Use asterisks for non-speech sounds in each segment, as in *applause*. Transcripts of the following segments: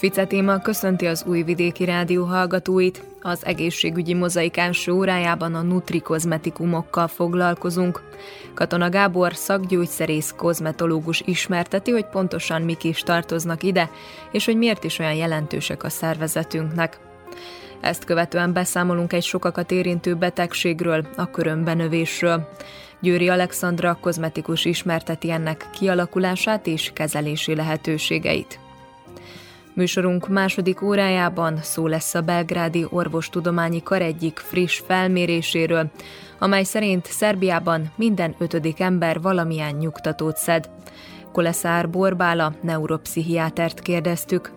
Fice téma köszönti az Újvidéki Rádió hallgatóit. Az egészségügyi mozaik első órájában a nutrikozmetikumokkal foglalkozunk. Katona Gábor szakgyógyszerész kozmetológus ismerteti, hogy pontosan mik is tartoznak ide, és hogy miért is olyan jelentősek a szervezetünknek. Ezt követően beszámolunk egy sokakat érintő betegségről, a körömbenövésről. Győri Alexandra kozmetikus ismerteti ennek kialakulását és kezelési lehetőségeit. Műsorunk második órájában szó lesz a Belgrádi Orvostudományi Kar egyik friss felméréséről, amely szerint Szerbiában minden ötödik ember valamilyen nyugtatót szed. Koleszár Borbála, neuropszichiátert kérdeztük.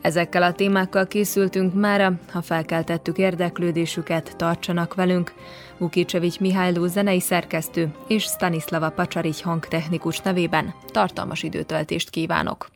Ezekkel a témákkal készültünk mára, ha felkeltettük érdeklődésüket, tartsanak velünk. Vukicsevics Mihályló zenei szerkesztő és Stanislava Pacsarich hangtechnikus nevében tartalmas időtöltést kívánok!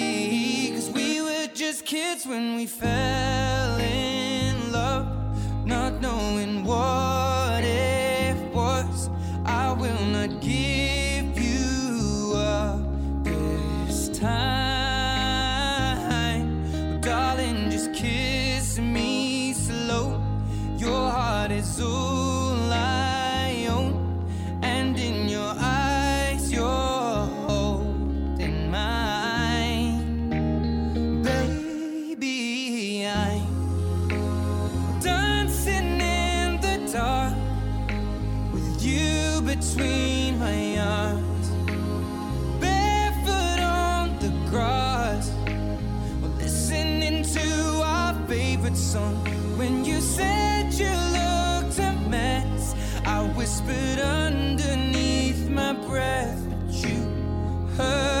Just kids when we fell in love, not knowing what between my arms. Barefoot on the grass, we're listening to our favorite song. When you said you looked a mess, I whispered underneath my breath, but you heard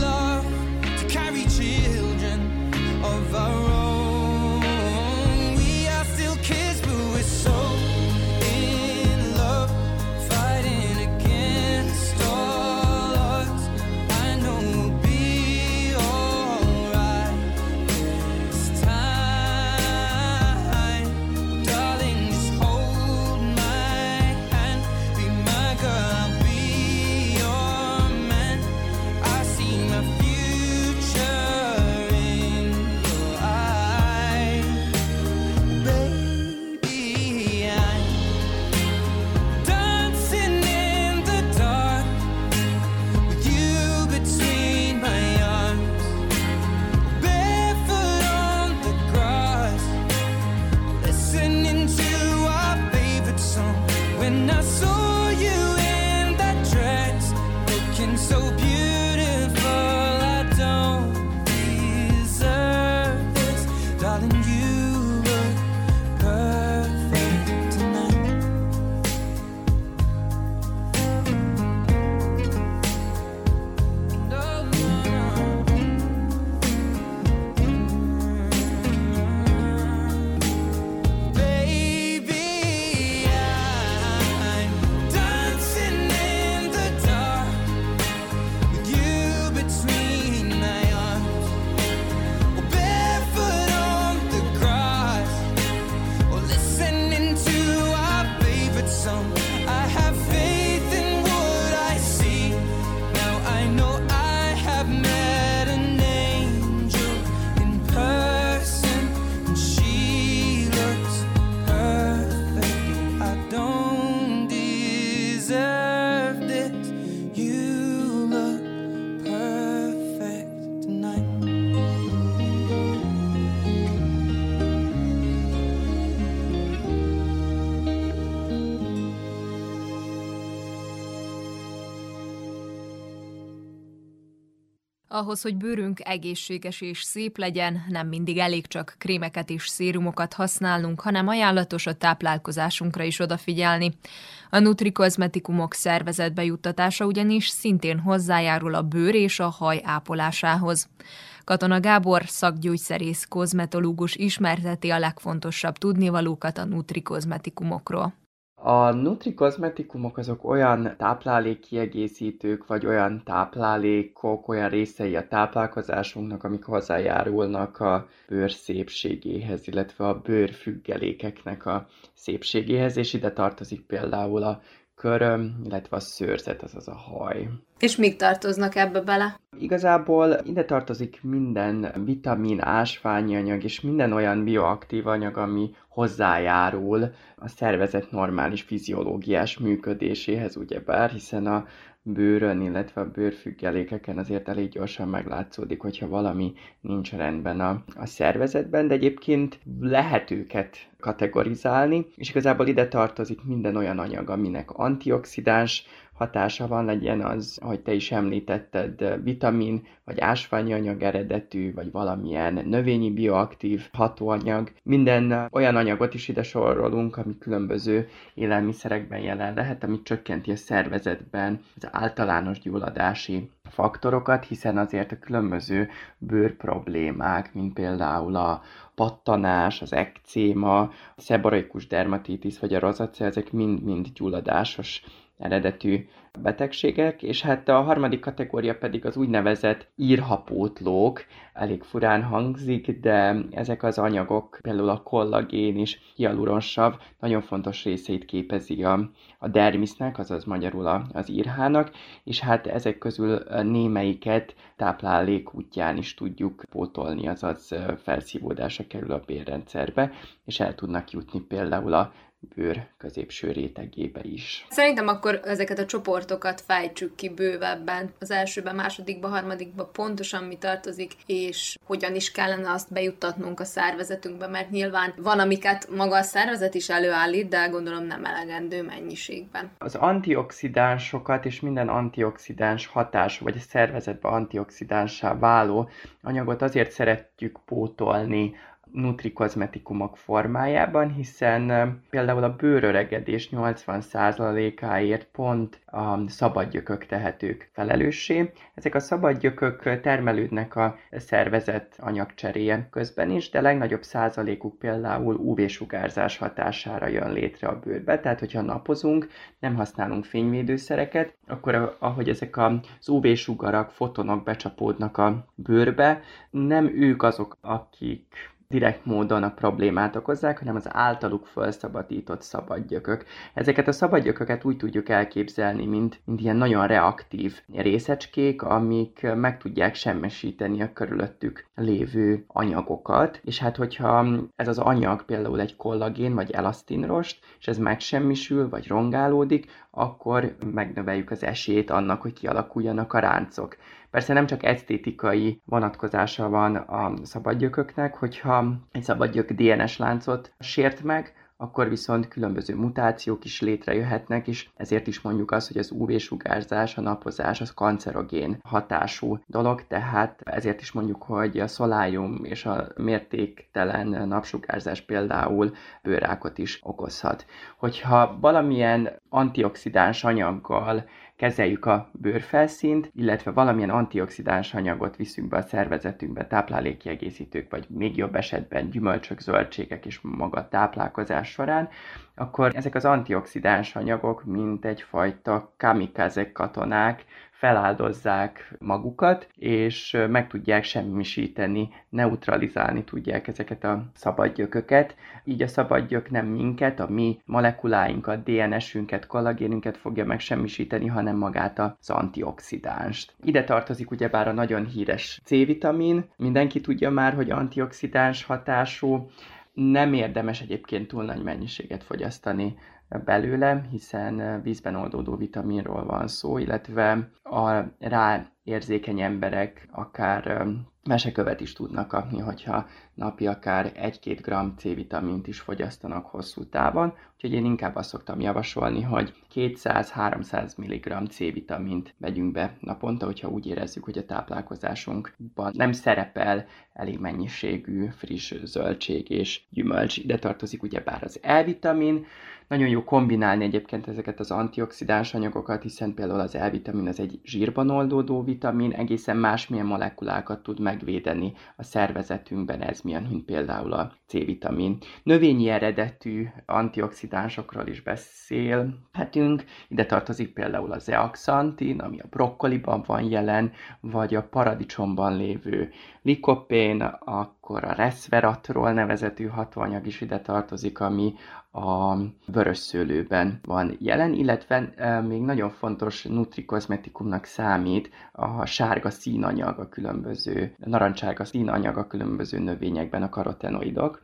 Ahhoz, hogy bőrünk egészséges és szép legyen, nem mindig elég csak krémeket és szérumokat használnunk, hanem ajánlatos a táplálkozásunkra is odafigyelni. A nutrikozmetikumok szervezetbe juttatása ugyanis szintén hozzájárul a bőr és a haj ápolásához. Katona Gábor, szakgyógyszerész, kozmetológus ismerteti a legfontosabb tudnivalókat a nutrikozmetikumokról. A nutrikozmetikumok azok olyan táplálékkiegészítők, vagy olyan táplálékok, olyan részei a táplálkozásunknak, amik hozzájárulnak a bőr szépségéhez, illetve a bőrfüggelékeknek a szépségéhez, és ide tartozik például a köröm, illetve a szőrzet, azaz a haj. És mik tartoznak ebbe bele? Igazából ide tartozik minden vitamin, ásványi anyag és minden olyan bioaktív anyag, ami hozzájárul a szervezet normális fiziológiás működéséhez, ugyebár, hiszen a bőrön, illetve a bőrfüggelékeken azért elég gyorsan meglátszódik, hogyha valami nincs rendben a, a szervezetben, de egyébként lehet őket kategorizálni, és igazából ide tartozik minden olyan anyag, aminek antioxidáns hatása van, legyen az, ahogy te is említetted, vitamin, vagy ásványi anyag eredetű, vagy valamilyen növényi bioaktív hatóanyag. Minden olyan anyagot is ide sorolunk, ami különböző élelmiszerekben jelen lehet, ami csökkenti a szervezetben az általános gyulladási faktorokat, hiszen azért a különböző bőrproblémák, mint például a pattanás, az ekcéma, a szeboroikus dermatitis vagy a rozacea, ezek mind-mind gyulladásos eredetű betegségek, és hát a harmadik kategória pedig az úgynevezett írhapótlók, elég furán hangzik, de ezek az anyagok, például a kollagén és hialuronsav nagyon fontos részét képezi a, a dermisznek, azaz magyarul a, az írhának, és hát ezek közül némelyiket táplálék útján is tudjuk pótolni, azaz felszívódása kerül a bérrendszerbe, és el tudnak jutni például a bőr középső rétegébe is. Szerintem akkor ezeket a csoportokat fejtsük ki bővebben. Az elsőben, másodikba, harmadikba pontosan mi tartozik, és hogyan is kellene azt bejuttatnunk a szervezetünkbe, mert nyilván van, amiket maga a szervezet is előállít, de gondolom nem elegendő mennyiségben. Az antioxidánsokat és minden antioxidáns hatás, vagy a szervezetbe antioxidánsá váló anyagot azért szeretjük pótolni nutrikozmetikumok formájában, hiszen például a bőröregedés 80%-áért pont a szabadgyökök tehetők felelőssé. Ezek a szabadgyökök termelődnek a szervezet anyagcseréje közben is, de legnagyobb százalékuk például UV-sugárzás hatására jön létre a bőrbe, tehát hogyha napozunk, nem használunk fényvédőszereket, akkor ahogy ezek az UV-sugarak, fotonok becsapódnak a bőrbe, nem ők azok, akik direkt módon a problémát okozzák, hanem az általuk felszabadított szabadgyökök. Ezeket a szabadgyököket úgy tudjuk elképzelni, mint, mint ilyen nagyon reaktív részecskék, amik meg tudják semmisíteni a körülöttük lévő anyagokat, és hát hogyha ez az anyag például egy kollagén vagy elasztinrost, és ez megsemmisül vagy rongálódik, akkor megnöveljük az esélyt annak, hogy kialakuljanak a ráncok. Persze nem csak esztétikai vonatkozása van a szabadgyököknek, hogyha egy szabadgyök DNS láncot sért meg, akkor viszont különböző mutációk is létrejöhetnek, és ezért is mondjuk azt, hogy az UV-sugárzás, a napozás az kancerogén hatású dolog, tehát ezért is mondjuk, hogy a szolájum és a mértéktelen napsugárzás például bőrákot is okozhat. Hogyha valamilyen antioxidáns anyaggal kezeljük a bőrfelszínt, illetve valamilyen antioxidáns anyagot viszünk be a szervezetünkbe, táplálékkiegészítők, vagy még jobb esetben gyümölcsök, zöldségek és maga táplálkozás során, akkor ezek az antioxidáns anyagok, mint egyfajta kamikaze katonák, feláldozzák magukat, és meg tudják semmisíteni, neutralizálni tudják ezeket a szabadgyököket. Így a szabadgyök nem minket, a mi molekuláinkat, DNS-ünket, kollagénünket fogja megsemmisíteni, hanem magát az antioxidánst. Ide tartozik ugyebár a nagyon híres C-vitamin. Mindenki tudja már, hogy antioxidáns hatású, nem érdemes egyébként túl nagy mennyiséget fogyasztani belőle, hiszen vízben oldódó vitaminról van szó, illetve a rá érzékeny emberek akár mesekövet is tudnak kapni, hogyha napi akár 1-2 g C-vitamint is fogyasztanak hosszú távon, úgyhogy én inkább azt szoktam javasolni, hogy 200-300 mg C-vitamint vegyünk be naponta, hogyha úgy érezzük, hogy a táplálkozásunkban nem szerepel elég mennyiségű friss zöldség és gyümölcs. Ide tartozik ugyebár az E-vitamin, nagyon jó kombinálni egyébként ezeket az antioxidáns anyagokat, hiszen például az E-vitamin az egy zsírban oldódó vitamin, egészen másmilyen molekulákat tud megvédeni a szervezetünkben, ez milyen, mint például a C-vitamin. Növényi eredetű antioxidánsokról is beszélhetünk, ide tartozik például az zeaxantin, ami a brokkoliban van jelen, vagy a paradicsomban lévő likopén, akkor a resveratrol nevezetű hatóanyag is ide tartozik, ami a vörös szőlőben van jelen, illetve még nagyon fontos nutrikozmetikumnak számít a sárga színanyag, a különböző narancsárga színanyag a különböző növényekben, a karotenoidok.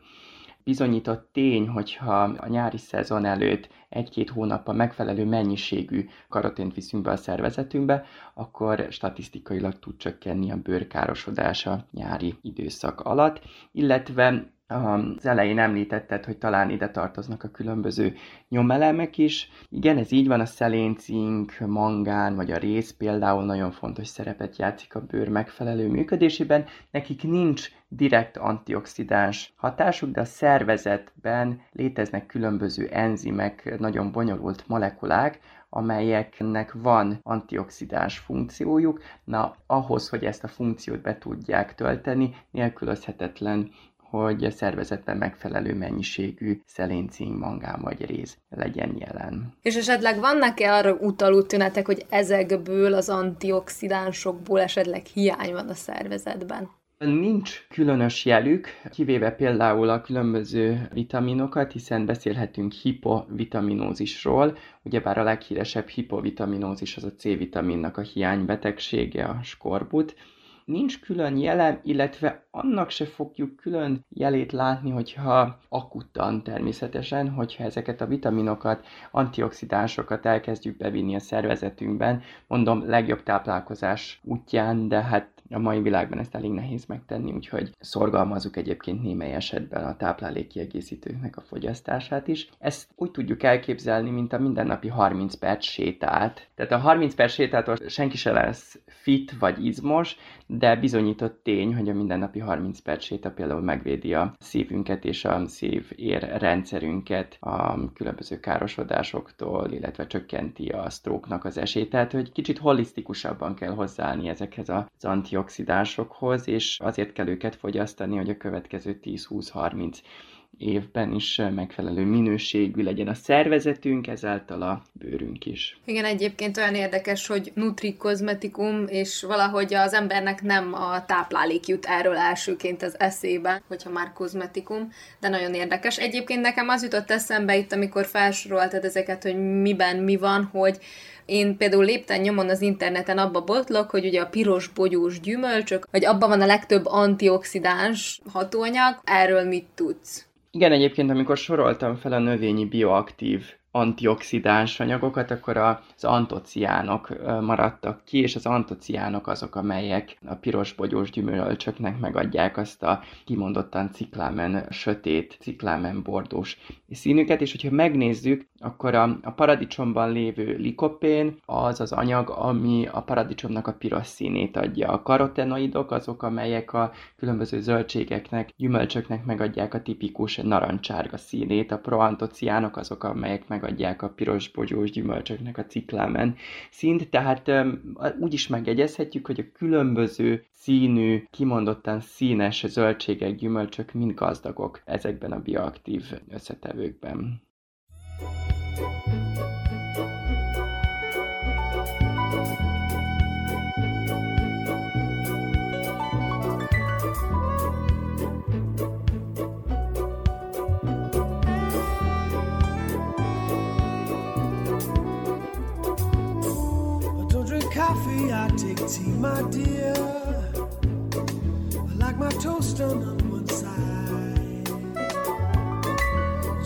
Bizonyított tény, hogyha a nyári szezon előtt egy-két hónappal megfelelő mennyiségű karotént viszünk be a szervezetünkbe, akkor statisztikailag tud csökkenni a bőrkárosodása nyári időszak alatt, illetve az elején említetted, hogy talán ide tartoznak a különböző nyomelemek is. Igen, ez így van, a szeléncink, mangán vagy a rész például nagyon fontos szerepet játszik a bőr megfelelő működésében. Nekik nincs direkt antioxidáns hatásuk, de a szervezetben léteznek különböző enzimek, nagyon bonyolult molekulák, amelyeknek van antioxidáns funkciójuk. Na, ahhoz, hogy ezt a funkciót be tudják tölteni, nélkülözhetetlen hogy a szervezetben megfelelő mennyiségű szeléncink, mangán vagy réz legyen jelen. És esetleg vannak-e arra utaló tünetek, hogy ezekből az antioxidánsokból esetleg hiány van a szervezetben? Nincs különös jelük, kivéve például a különböző vitaminokat, hiszen beszélhetünk hipovitaminózisról, ugyebár a leghíresebb hipovitaminózis az a C-vitaminnak a hiánybetegsége, a skorbut, nincs külön jele, illetve annak se fogjuk külön jelét látni, hogyha akuttan természetesen, hogyha ezeket a vitaminokat, antioxidánsokat elkezdjük bevinni a szervezetünkben, mondom, legjobb táplálkozás útján, de hát a mai világban ezt elég nehéz megtenni, úgyhogy szorgalmazunk egyébként némely esetben a táplálékkiegészítőknek a fogyasztását is. Ezt úgy tudjuk elképzelni, mint a mindennapi 30 perc sétát. Tehát a 30 perc sétától senki se lesz fit vagy izmos, de bizonyított tény, hogy a mindennapi 30 perc séta például megvédi a szívünket és a szív ér rendszerünket a különböző károsodásoktól, illetve csökkenti a sztróknak az esélyt. Tehát, hogy kicsit holisztikusabban kell hozzáállni ezekhez az antioxidánsokhoz, és azért kell őket fogyasztani, hogy a következő 10-20-30 évben is megfelelő minőségű legyen a szervezetünk, ezáltal a bőrünk is. Igen, egyébként olyan érdekes, hogy nutri kozmetikum, és valahogy az embernek nem a táplálék jut erről elsőként az eszébe, hogyha már kozmetikum, de nagyon érdekes. Egyébként nekem az jutott eszembe itt, amikor felsoroltad ezeket, hogy miben mi van, hogy én például lépten nyomon az interneten abba botlok, hogy ugye a piros bogyós gyümölcsök, hogy abban van a legtöbb antioxidáns hatóanyag, erről mit tudsz? Igen, egyébként amikor soroltam fel a növényi bioaktív antioxidáns anyagokat, akkor az antociánok maradtak ki, és az antociánok azok, amelyek a piros bogyós gyümölcsöknek megadják azt a kimondottan ciklámen sötét, ciklámen bordós színüket, és hogyha megnézzük, akkor a, a paradicsomban lévő likopén az az anyag, ami a paradicsomnak a piros színét adja. A karotenoidok azok, amelyek a különböző zöldségeknek, gyümölcsöknek megadják a tipikus narancsárga színét, a proantociánok azok, amelyek megadják a piros bogyós gyümölcsöknek a ciklámen színt, tehát úgy is megjegyezhetjük, hogy a különböző színű, kimondottan színes zöldségek, gyümölcsök mind gazdagok ezekben a bioaktív összetevőkben. coffee, I take tea, my dear. I like my toast done on one side.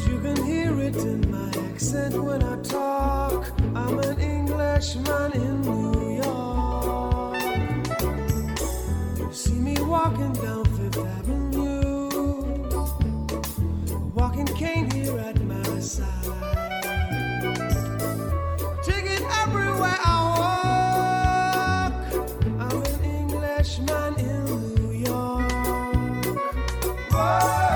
You can hear it in my accent when I talk. I'm an Englishman in New York. You see me walking down Fifth Avenue. Whoa.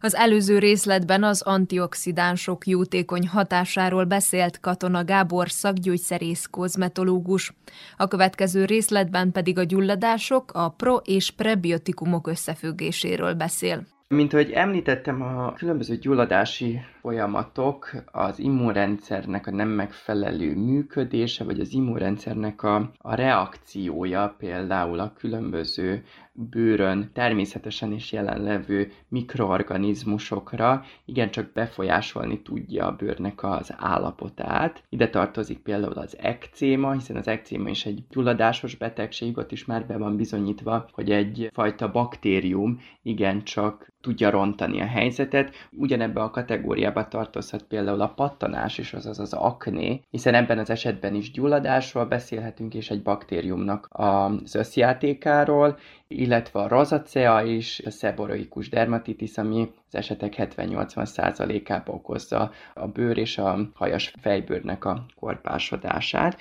Az előző részletben az antioxidánsok jótékony hatásáról beszélt Katona Gábor szakgyógyszerész kozmetológus. A következő részletben pedig a gyulladások, a pro- és prebiotikumok összefüggéséről beszél. Mint ahogy említettem, a különböző gyulladási folyamatok az immunrendszernek a nem megfelelő működése, vagy az immunrendszernek a, a reakciója például a különböző bőrön természetesen is jelenlevő mikroorganizmusokra igencsak befolyásolni tudja a bőrnek az állapotát. Ide tartozik például az ekcéma, hiszen az ekcéma is egy gyulladásos betegség, ott is már be van bizonyítva, hogy egy fajta baktérium igencsak tudja rontani a helyzetet. Ugyanebbe a kategóriába tartozhat például a pattanás is, azaz az akné, hiszen ebben az esetben is gyulladásról beszélhetünk, és egy baktériumnak az összjátékáról, illetve a rozacea és a szeboroikus dermatitis, ami az esetek 70-80%-ába okozza a bőr és a hajas fejbőrnek a korpásodását.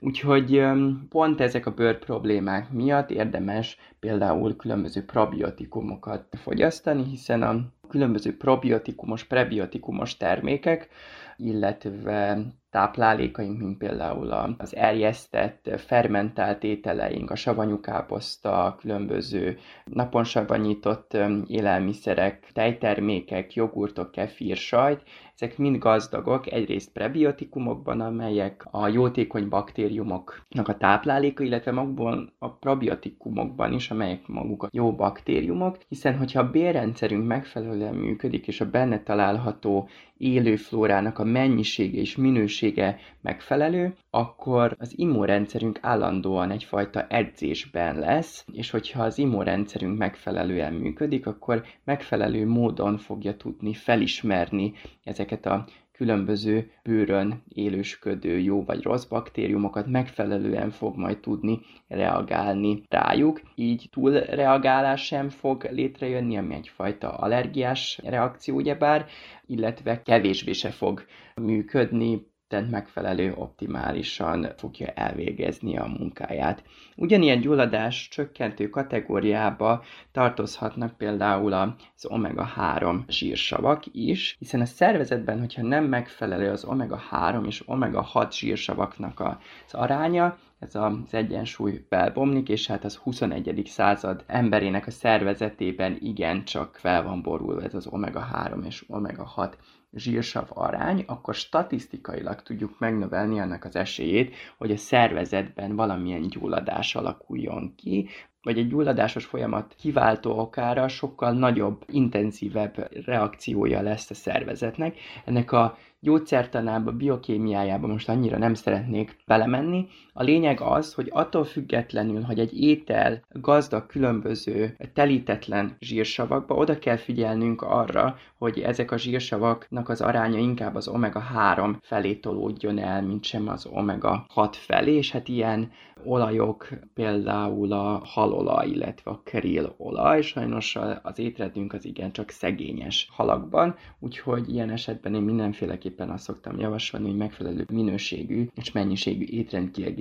Úgyhogy pont ezek a bőr problémák miatt érdemes például különböző probiotikumokat fogyasztani, hiszen a különböző probiotikumos, prebiotikumos termékek, illetve táplálékaink, mint például az erjesztett, fermentált ételeink, a savanyú káposzta, különböző napon savanyított élelmiszerek, tejtermékek, jogurtok, kefír, sajt, ezek mind gazdagok egyrészt prebiotikumokban, amelyek a jótékony baktériumoknak a tápláléka, illetve magukban a probiotikumokban is, amelyek maguk a jó baktériumok, hiszen hogyha a bérrendszerünk megfelelően működik, és a benne található élő flórának a mennyisége és minősége megfelelő, akkor az immunrendszerünk állandóan egyfajta edzésben lesz, és hogyha az immunrendszerünk megfelelően működik, akkor megfelelő módon fogja tudni felismerni ezeket a különböző bőrön élősködő jó vagy rossz baktériumokat megfelelően fog majd tudni reagálni rájuk. Így túlreagálás sem fog létrejönni, ami egyfajta allergiás reakció ugyebár, illetve kevésbé se fog működni, tehát megfelelő optimálisan fogja elvégezni a munkáját. Ugyanilyen gyulladás csökkentő kategóriába tartozhatnak például az omega-3 zsírsavak is, hiszen a szervezetben, hogyha nem megfelelő az omega-3 és omega-6 zsírsavaknak az aránya, ez az egyensúly belbomlik, és hát az 21. század emberének a szervezetében igencsak fel van borulva ez az omega-3 és omega-6 zsírsav arány, akkor statisztikailag tudjuk megnövelni annak az esélyét, hogy a szervezetben valamilyen gyulladás alakuljon ki, vagy egy gyulladásos folyamat kiváltó okára sokkal nagyobb, intenzívebb reakciója lesz a szervezetnek. Ennek a gyógyszertanába, biokémiájába most annyira nem szeretnék belemenni. A lényeg az, hogy attól függetlenül, hogy egy étel gazdag különböző telítetlen zsírsavakba, oda kell figyelnünk arra, hogy ezek a zsírsavaknak az aránya inkább az omega-3 felé tolódjon el, mint sem az omega-6 felé, és hát ilyen olajok, például a halolaj, illetve a krill olaj, sajnos az étrendünk az igencsak szegényes halakban, úgyhogy ilyen esetben én mindenféleképpen azt szoktam javasolni, hogy megfelelő minőségű és mennyiségű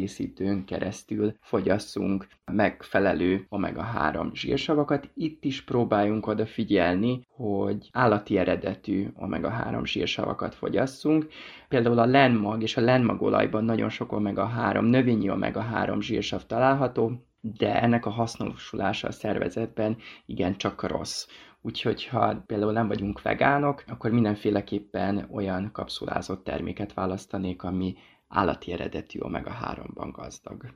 étrendkiegészítőn keresztül fogyasszunk megfelelő omega-3 zsírsavakat. Itt is próbáljunk odafigyelni, hogy állati eredetű omega-3 zsírsavakat fogyasszunk. Például a lenmag és a lenmagolajban nagyon sok omega-3, növényi omega-3 zsírsav található, de ennek a hasznosulása a szervezetben igen csak rossz. Úgyhogy ha például nem vagyunk vegánok, akkor mindenféleképpen olyan kapszulázott terméket választanék, ami állati eredetű omega-3-ban gazdag.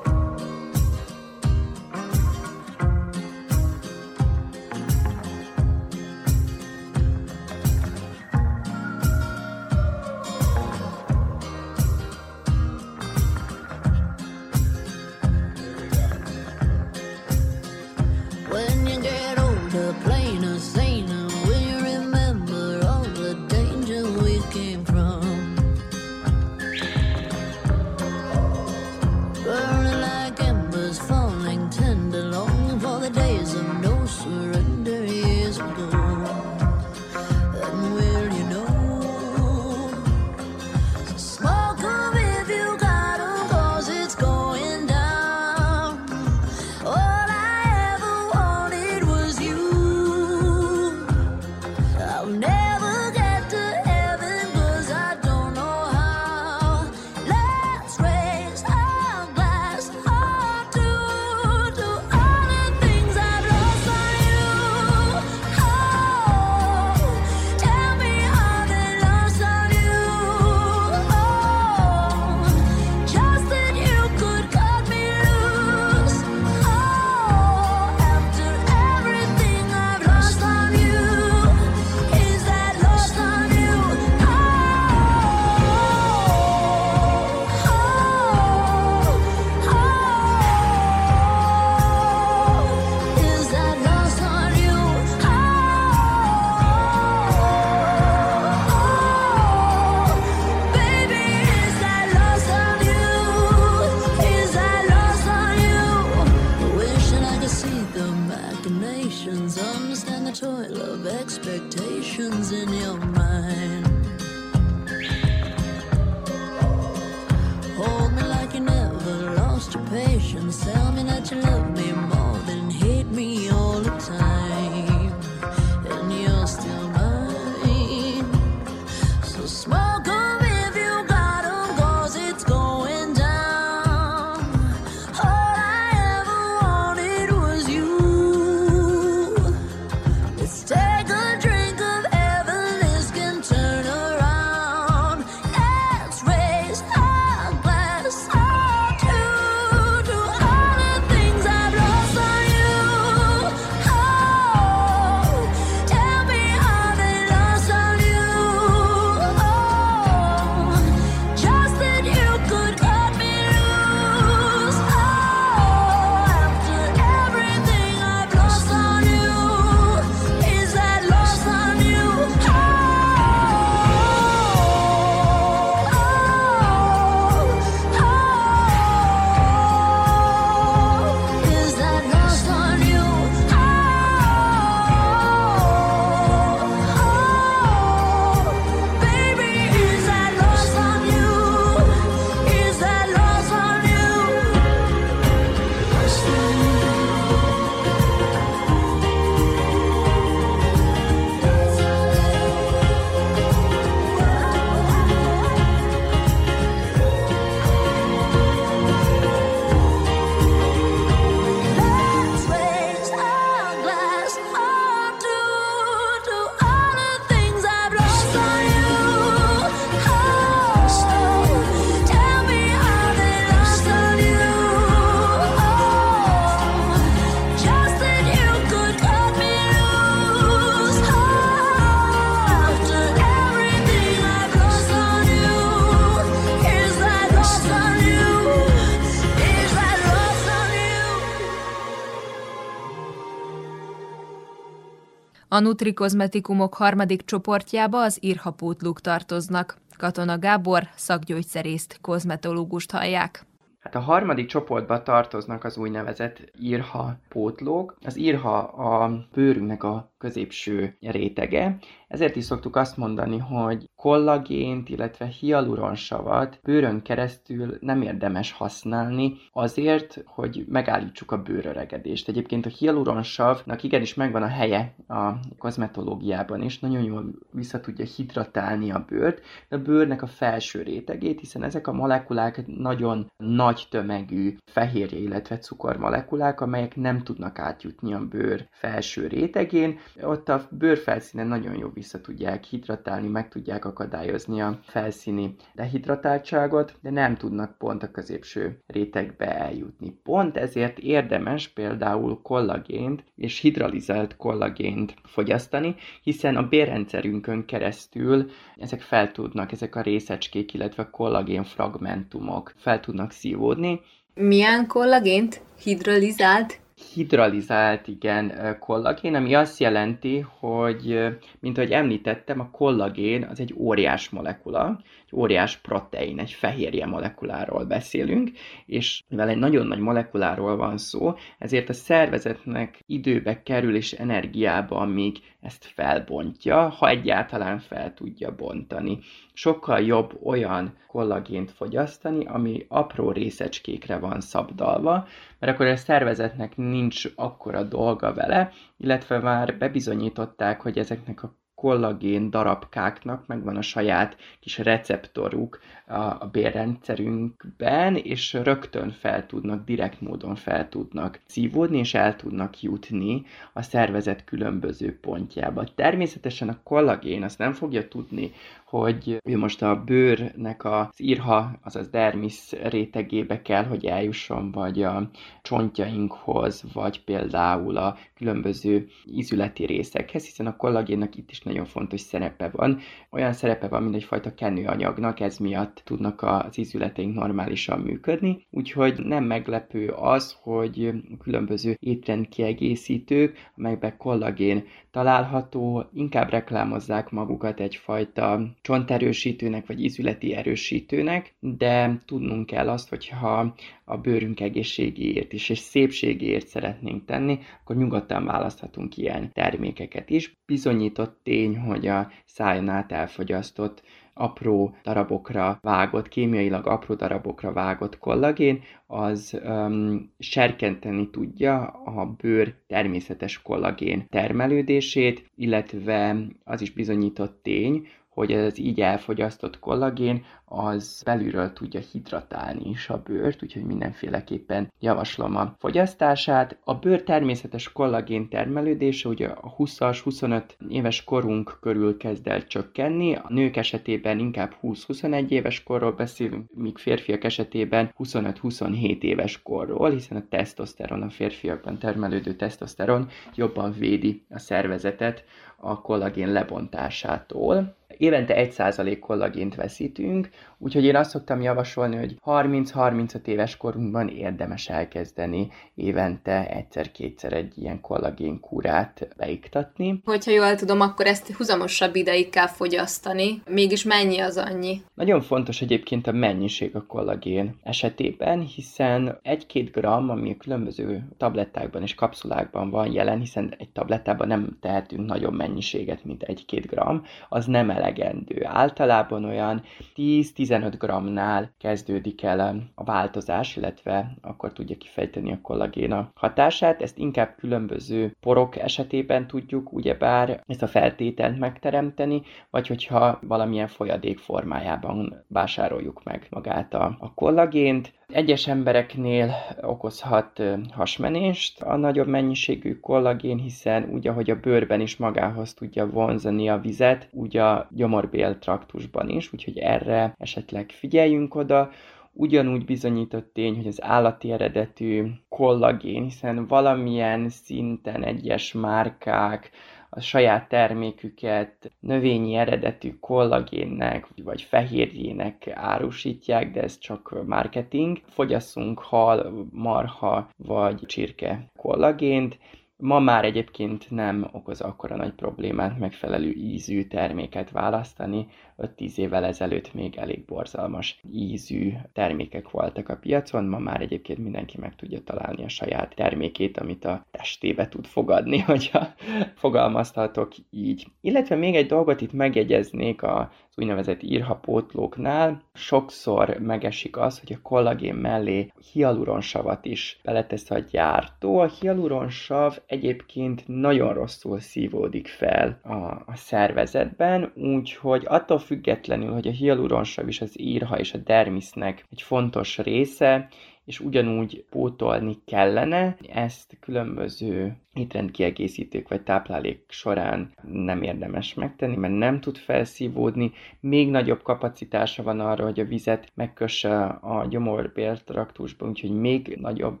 A nutrikozmetikumok harmadik csoportjába az írhapótlók tartoznak. Katona Gábor, szakgyógyszerészt, kozmetológust hallják. Hát a harmadik csoportba tartoznak az úgynevezett írha pótlók. Az írha a bőrünknek a középső rétege, ezért is szoktuk azt mondani, hogy kollagént, illetve hialuronsavat bőrön keresztül nem érdemes használni azért, hogy megállítsuk a bőröregedést. Egyébként a hialuronsavnak igenis megvan a helye a kozmetológiában is, nagyon jól vissza tudja hidratálni a bőrt, de a bőrnek a felső rétegét, hiszen ezek a molekulák nagyon nagy tömegű fehérje, illetve cukormolekulák, amelyek nem tudnak átjutni a bőr felső rétegén, ott a bőrfelszínen nagyon jó vissza tudják hidratálni, meg tudják akadályozni a felszíni dehidratáltságot, de nem tudnak pont a középső rétegbe eljutni. Pont ezért érdemes például kollagént és hidralizált kollagént fogyasztani, hiszen a bérrendszerünkön keresztül ezek fel tudnak, ezek a részecskék, illetve kollagén fragmentumok fel tudnak szívódni. Milyen kollagént? Hidralizált? Hidralizált, igen, kollagén, ami azt jelenti, hogy, mint ahogy említettem, a kollagén az egy óriás molekula, egy óriás protein, egy fehérje molekuláról beszélünk, és mivel egy nagyon nagy molekuláról van szó, ezért a szervezetnek időbe kerül és energiába, amíg ezt felbontja, ha egyáltalán fel tudja bontani. Sokkal jobb olyan kollagént fogyasztani, ami apró részecskékre van szabdalva, mert akkor a szervezetnek nincs akkora dolga vele, illetve már bebizonyították, hogy ezeknek a kollagén darabkáknak megvan a saját kis receptoruk a, bérrendszerünkben, és rögtön fel tudnak, direkt módon fel tudnak szívódni, és el tudnak jutni a szervezet különböző pontjába. Természetesen a kollagén azt nem fogja tudni, hogy ő most a bőrnek az írha, azaz dermis rétegébe kell, hogy eljusson, vagy a csontjainkhoz, vagy például a különböző ízületi részekhez, hiszen a kollagénnak itt is nagyon fontos szerepe van. Olyan szerepe van, mint egyfajta kenőanyagnak, ez miatt tudnak az ízületeink normálisan működni, úgyhogy nem meglepő az, hogy különböző étrendkiegészítők, amelyben kollagén található, inkább reklámozzák magukat egyfajta csonterősítőnek vagy ízületi erősítőnek, de tudnunk kell azt, hogyha a bőrünk egészségéért is és szépségéért szeretnénk tenni, akkor nyugodtan választhatunk ilyen termékeket is. Bizonyított tény, hogy a szájon át elfogyasztott apró darabokra vágott, kémiailag apró darabokra vágott kollagén, az um, serkenteni tudja a bőr természetes kollagén termelődését, illetve az is bizonyított tény, hogy az így elfogyasztott kollagén az belülről tudja hidratálni is a bőrt, úgyhogy mindenféleképpen javaslom a fogyasztását. A bőr természetes kollagén termelődése ugye a 20-as, 25 éves korunk körül kezd el csökkenni, a nők esetében inkább 20-21 éves korról beszélünk, míg férfiak esetében 25-27 éves korról, hiszen a tesztoszteron, a férfiakban termelődő tesztoszteron jobban védi a szervezetet a kollagén lebontásától. Évente 1% kollagént veszítünk, úgyhogy én azt szoktam javasolni, hogy 30-35 éves korunkban érdemes elkezdeni évente egyszer-kétszer egy ilyen kollagén kúrát beiktatni. Hogyha jól tudom, akkor ezt huzamosabb ideig kell fogyasztani. Mégis mennyi az annyi? Nagyon fontos egyébként a mennyiség a kollagén esetében, hiszen 1-2 gram, ami a különböző tablettákban és kapszulákban van jelen, hiszen egy tablettában nem tehetünk nagyobb mennyiséget, mint 1-2 gram, az nem elegendő. Általában olyan 10-15 grammnál kezdődik el a változás, illetve akkor tudja kifejteni a kollagén a hatását. Ezt inkább különböző porok esetében tudjuk ugyebár ezt a feltételt megteremteni, vagy hogyha valamilyen folyadék formájában vásároljuk meg magát a, a kollagént. Egyes embereknél okozhat hasmenést a nagyobb mennyiségű kollagén, hiszen úgy, ahogy a bőrben is magához tudja vonzani a vizet, úgy a gyomorbél traktusban is, úgyhogy erre esetleg figyeljünk oda. Ugyanúgy bizonyított tény, hogy az állati eredetű kollagén, hiszen valamilyen szinten egyes márkák a saját terméküket növényi eredetű kollagénnek vagy fehérjének árusítják, de ez csak marketing. Fogyasszunk hal, marha vagy csirke kollagént, Ma már egyébként nem okoz akkora nagy problémát megfelelő ízű terméket választani. 5-10 évvel ezelőtt még elég borzalmas ízű termékek voltak a piacon, ma már egyébként mindenki meg tudja találni a saját termékét, amit a testébe tud fogadni, *laughs* hogyha fogalmazhatok így. Illetve még egy dolgot itt megjegyeznék a úgynevezett írhapótlóknál sokszor megesik az, hogy a kollagén mellé hialuronsavat is beletesz a gyártó. A hialuronsav egyébként nagyon rosszul szívódik fel a, a szervezetben, úgyhogy attól függetlenül, hogy a hialuronsav is az írha és a dermisznek egy fontos része, és ugyanúgy pótolni kellene. Ezt különböző étrendkiegészítők vagy táplálék során nem érdemes megtenni, mert nem tud felszívódni. Még nagyobb kapacitása van arra, hogy a vizet megkösse a gyomorbéltraktusba, úgyhogy még nagyobb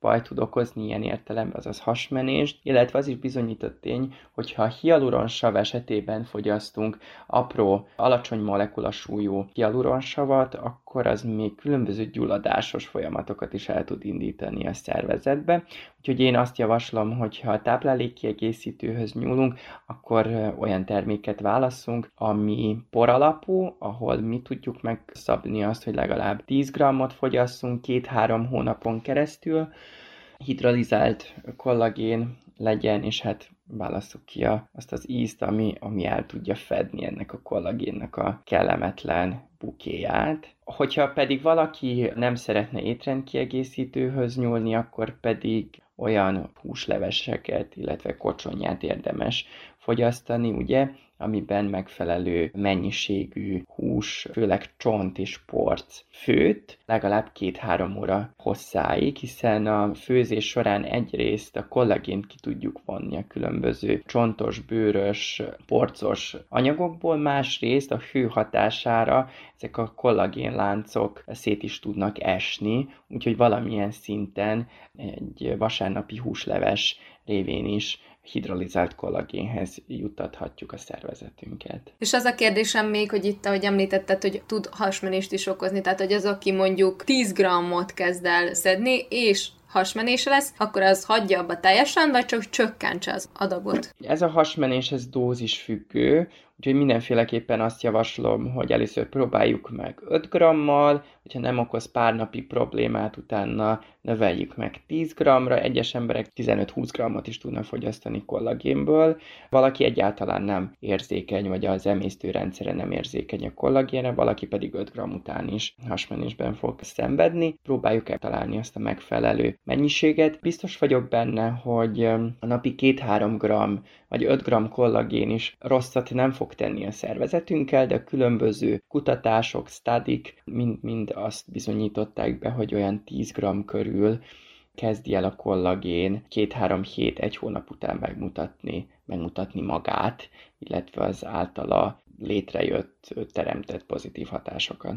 baj tud okozni ilyen értelemben, azaz hasmenést, illetve az is bizonyított tény, hogyha hialuronsav esetében fogyasztunk apró, alacsony molekulasúlyú hialuronsavat, akkor az még különböző gyulladásos folyamatokat is el tud indítani a szervezetbe. Úgyhogy én azt javaslom, hogy ha a táplálékkiegészítőhöz nyúlunk, akkor olyan terméket válasszunk, ami poralapú, ahol mi tudjuk megszabni azt, hogy legalább 10 grammot fogyasszunk két-három hónapon keresztül, hidrolizált kollagén legyen, és hát válasszuk ki azt az ízt, ami, ami el tudja fedni ennek a kollagénnek a kellemetlen bukéját. Hogyha pedig valaki nem szeretne étrendkiegészítőhöz nyúlni, akkor pedig olyan húsleveseket, illetve kocsonyát érdemes fogyasztani, ugye, amiben megfelelő mennyiségű hús, főleg csont és porc főtt, legalább két-három óra hosszáig, hiszen a főzés során egyrészt a kollagént ki tudjuk vonni a különböző csontos, bőrös, porcos anyagokból, másrészt a hő hatására ezek a kollagén láncok szét is tudnak esni, úgyhogy valamilyen szinten egy vasárnapi húsleves révén is hidrolizált kollagénhez juttathatjuk a szervezetünket. És az a kérdésem még, hogy itt, ahogy említetted, hogy tud hasmenést is okozni, tehát hogy az, aki mondjuk 10 grammot kezd el szedni, és hasmenése lesz, akkor az hagyja abba teljesen, vagy csak csökkentse az adagot? Ez a hasmenés, ez dózis függő, úgyhogy mindenféleképpen azt javaslom, hogy először próbáljuk meg 5 grammal, hogyha nem okoz pár napi problémát, utána növeljük meg 10 g-ra, egyes emberek 15-20 g-ot is tudnak fogyasztani kollagénből, valaki egyáltalán nem érzékeny, vagy az emésztőrendszere nem érzékeny a kollagénre, valaki pedig 5 g után is hasmenésben fog szenvedni. Próbáljuk el azt a megfelelő mennyiséget. Biztos vagyok benne, hogy a napi 2-3 g vagy 5 g kollagén is rosszat nem fog tenni a szervezetünkkel, de a különböző kutatások, stadik mind-mind azt bizonyították be, hogy olyan 10 g körül kezdi el a kollagén két-három hét, egy hónap után megmutatni, megmutatni magát, illetve az általa létrejött, teremtett pozitív hatásokat.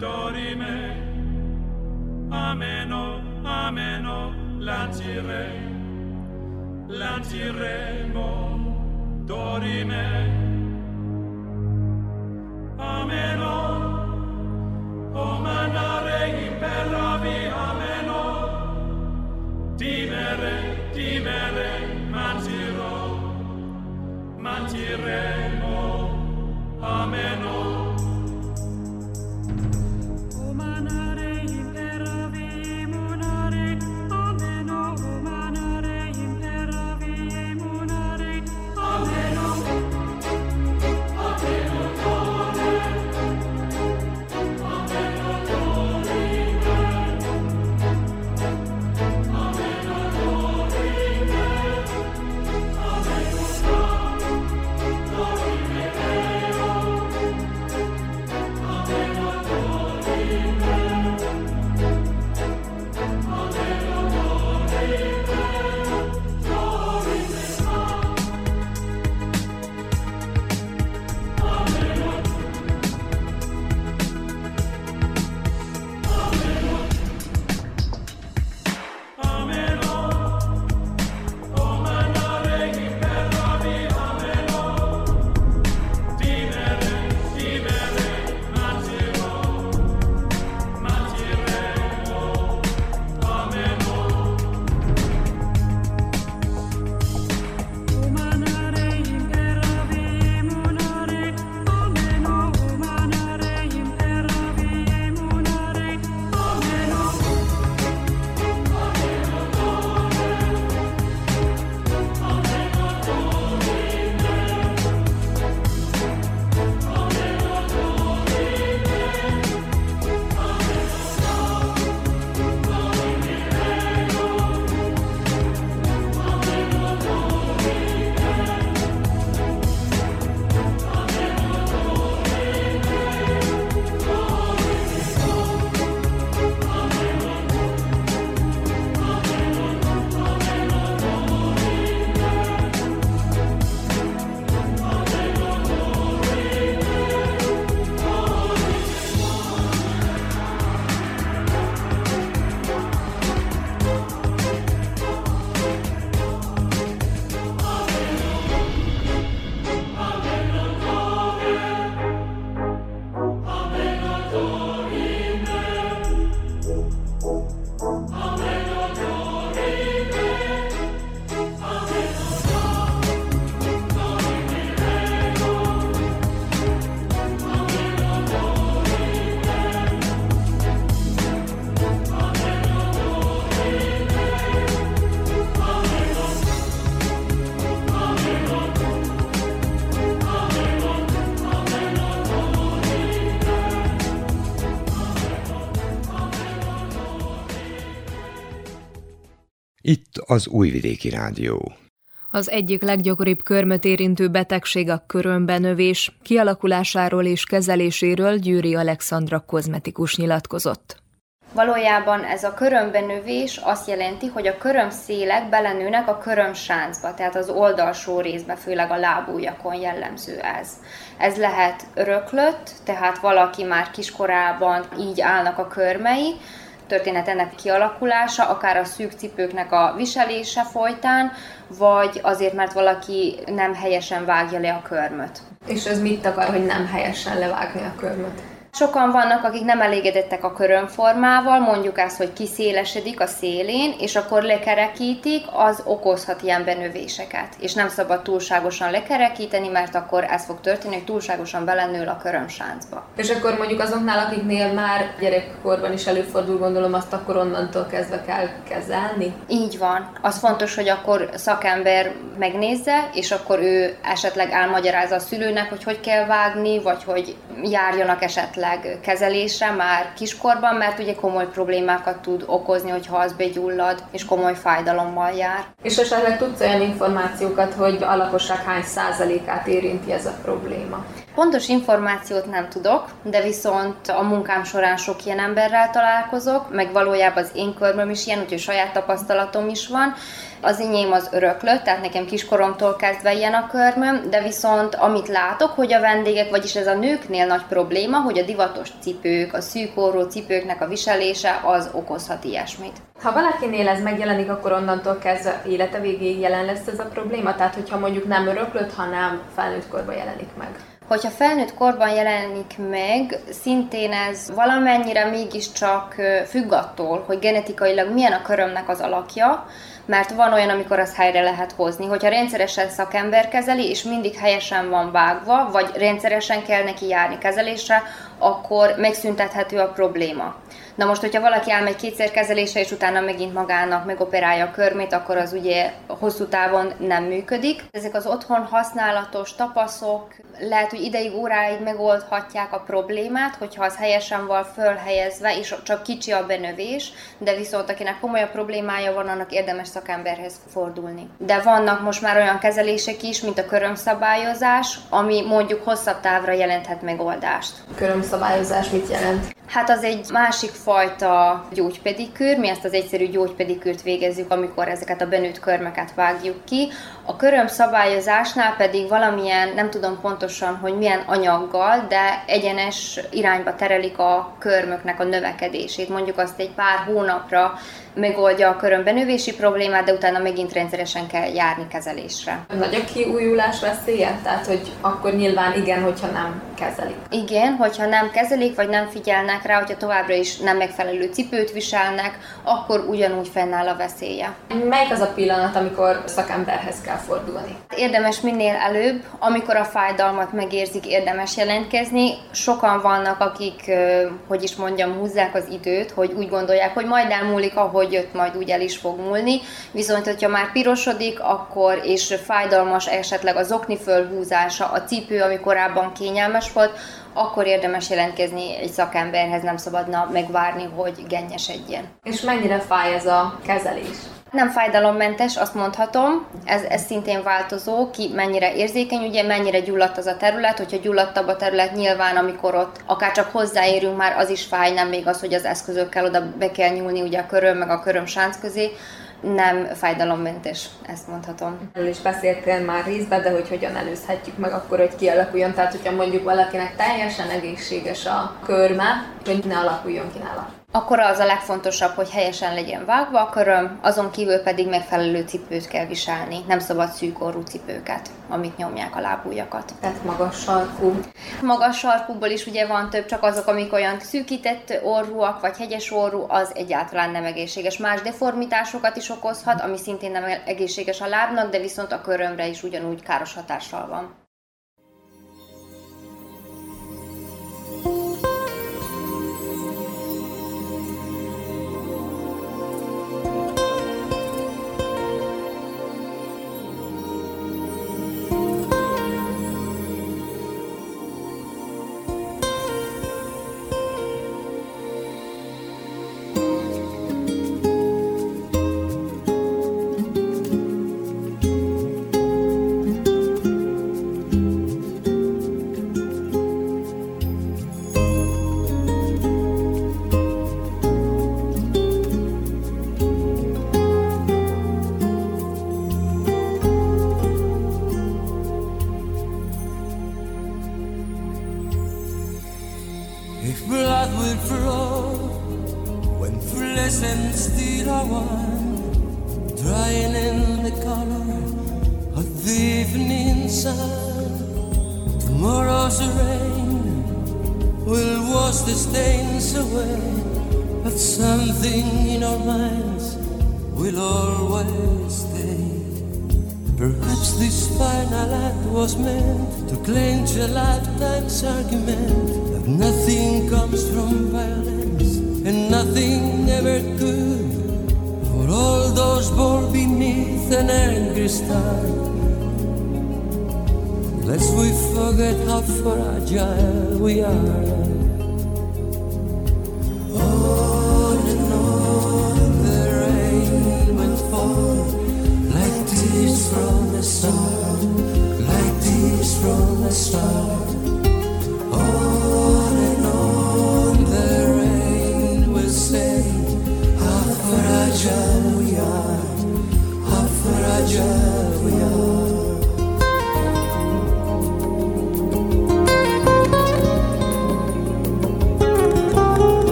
Dorime. Ameno, ameno, lancire, lanciremo, dorime. Ameno, o manare imperavi, ameno, timere, timere, mantirò, mantiremo. Ameno. Itt az Újvidéki Rádió. Az egyik leggyakoribb körmöt érintő betegség a körömbenövés, kialakulásáról és kezeléséről Győri Alexandra kozmetikus nyilatkozott. Valójában ez a körömbenövés azt jelenti, hogy a körömszélek belenőnek a körömsáncba, tehát az oldalsó részbe, főleg a lábújakon jellemző ez. Ez lehet öröklött, tehát valaki már kiskorában így állnak a körmei, történet ennek kialakulása, akár a szűk cipőknek a viselése folytán, vagy azért, mert valaki nem helyesen vágja le a körmöt. És ez mit akar, hogy nem helyesen levágni a körmöt? Sokan vannak, akik nem elégedettek a körömformával, mondjuk azt, hogy kiszélesedik a szélén, és akkor lekerekítik, az okozhat ilyen benövéseket. És nem szabad túlságosan lekerekíteni, mert akkor ez fog történni, hogy túlságosan belenől a körömsáncba. És akkor mondjuk azoknál, akiknél már gyerekkorban is előfordul, gondolom, azt akkor onnantól kezdve kell kezelni? Így van. Az fontos, hogy akkor szakember megnézze, és akkor ő esetleg elmagyarázza a szülőnek, hogy hogy kell vágni, vagy hogy járjanak esetleg esetleg kezelésre már kiskorban, mert ugye komoly problémákat tud okozni, hogyha az begyullad, és komoly fájdalommal jár. És esetleg tudsz olyan információkat, hogy a lakosság hány százalékát érinti ez a probléma? Pontos információt nem tudok, de viszont a munkám során sok ilyen emberrel találkozok, meg valójában az én körmöm is ilyen, úgyhogy saját tapasztalatom is van. Az enyém az öröklött, tehát nekem kiskoromtól kezdve ilyen a körmöm, de viszont amit látok, hogy a vendégek, vagyis ez a nőknél nagy probléma, hogy a divatos cipők, a szűkorró cipőknek a viselése az okozhat ilyesmit. Ha valakinél ez megjelenik, akkor onnantól kezdve élete végéig jelen lesz ez a probléma? Tehát, hogyha mondjuk nem öröklött, hanem felnőtt korban jelenik meg hogyha felnőtt korban jelenik meg, szintén ez valamennyire mégiscsak függ attól, hogy genetikailag milyen a körömnek az alakja, mert van olyan, amikor az helyre lehet hozni. Hogyha rendszeresen szakember kezeli, és mindig helyesen van vágva, vagy rendszeresen kell neki járni kezelésre, akkor megszüntethető a probléma. Na most, hogyha valaki elmegy kétszer kezelésre, és utána megint magának megoperálja a körmét, akkor az ugye hosszú távon nem működik. Ezek az otthon használatos tapaszok lehet, hogy ideig, óráig megoldhatják a problémát, hogyha az helyesen van fölhelyezve, és csak kicsi a benövés, de viszont akinek komolyabb problémája van, annak érdemes szakemberhez fordulni. De vannak most már olyan kezelések is, mint a körömszabályozás, ami mondjuk hosszabb távra jelenthet megoldást. Körömszabályozás mit jelent? Hát az egy másik fajta gyógypedikűr, mi ezt az egyszerű gyógypedikűrt végezzük, amikor ezeket a benőtt körmeket vágjuk ki. A köröm szabályozásnál pedig valamilyen, nem tudom pontosan, hogy milyen anyaggal, de egyenes irányba terelik a körmöknek a növekedését. Mondjuk azt egy pár hónapra megoldja a körömbenövési problémát, de utána megint rendszeresen kell járni kezelésre. Nagy a kiújulás veszélye? Tehát, hogy akkor nyilván igen, hogyha nem kezelik. Igen, hogyha nem kezelik, vagy nem figyelnek rá, hogyha továbbra is nem megfelelő cipőt viselnek, akkor ugyanúgy fennáll a veszélye. Melyik az a pillanat, amikor szakemberhez kell fordulni? Érdemes minél előbb, amikor a fájdalmat megérzik, érdemes jelentkezni. Sokan vannak, akik, hogy is mondjam, húzzák az időt, hogy úgy gondolják, hogy majd elmúlik, ahogy jött, majd úgy el is fog múlni. Viszont, hogyha már pirosodik, akkor és fájdalmas esetleg az okni fölhúzása, a cipő, ami korábban kényelmes volt, akkor érdemes jelentkezni egy szakemberhez, nem szabadna megvárni, hogy gennyesedjen. És mennyire fáj ez a kezelés? Nem fájdalommentes, azt mondhatom, ez, ez szintén változó, ki mennyire érzékeny, ugye mennyire gyulladt az a terület, hogyha gyulladtabb a terület, nyilván amikor ott akár csak hozzáérünk, már az is fáj, nem még az, hogy az eszközökkel oda be kell nyúlni ugye a köröm meg a köröm sánc közé, nem fájdalommentes, ezt mondhatom. Erről is beszéltél már részben, de hogy hogyan előzhetjük meg akkor, hogy kialakuljon. Tehát, hogyha mondjuk valakinek teljesen egészséges a körme, hogy ne alakuljon ki nála akkor az a legfontosabb, hogy helyesen legyen vágva a köröm, azon kívül pedig megfelelő cipőt kell viselni. Nem szabad szűk orrú cipőket, amik nyomják a lábújakat. Tehát magas sarkú. Magas sarkúból is ugye van több, csak azok, amik olyan szűkített orrúak, vagy hegyes orrú, az egyáltalán nem egészséges. Más deformitásokat is okozhat, ami szintén nem egészséges a lábnak, de viszont a körömre is ugyanúgy káros hatással van.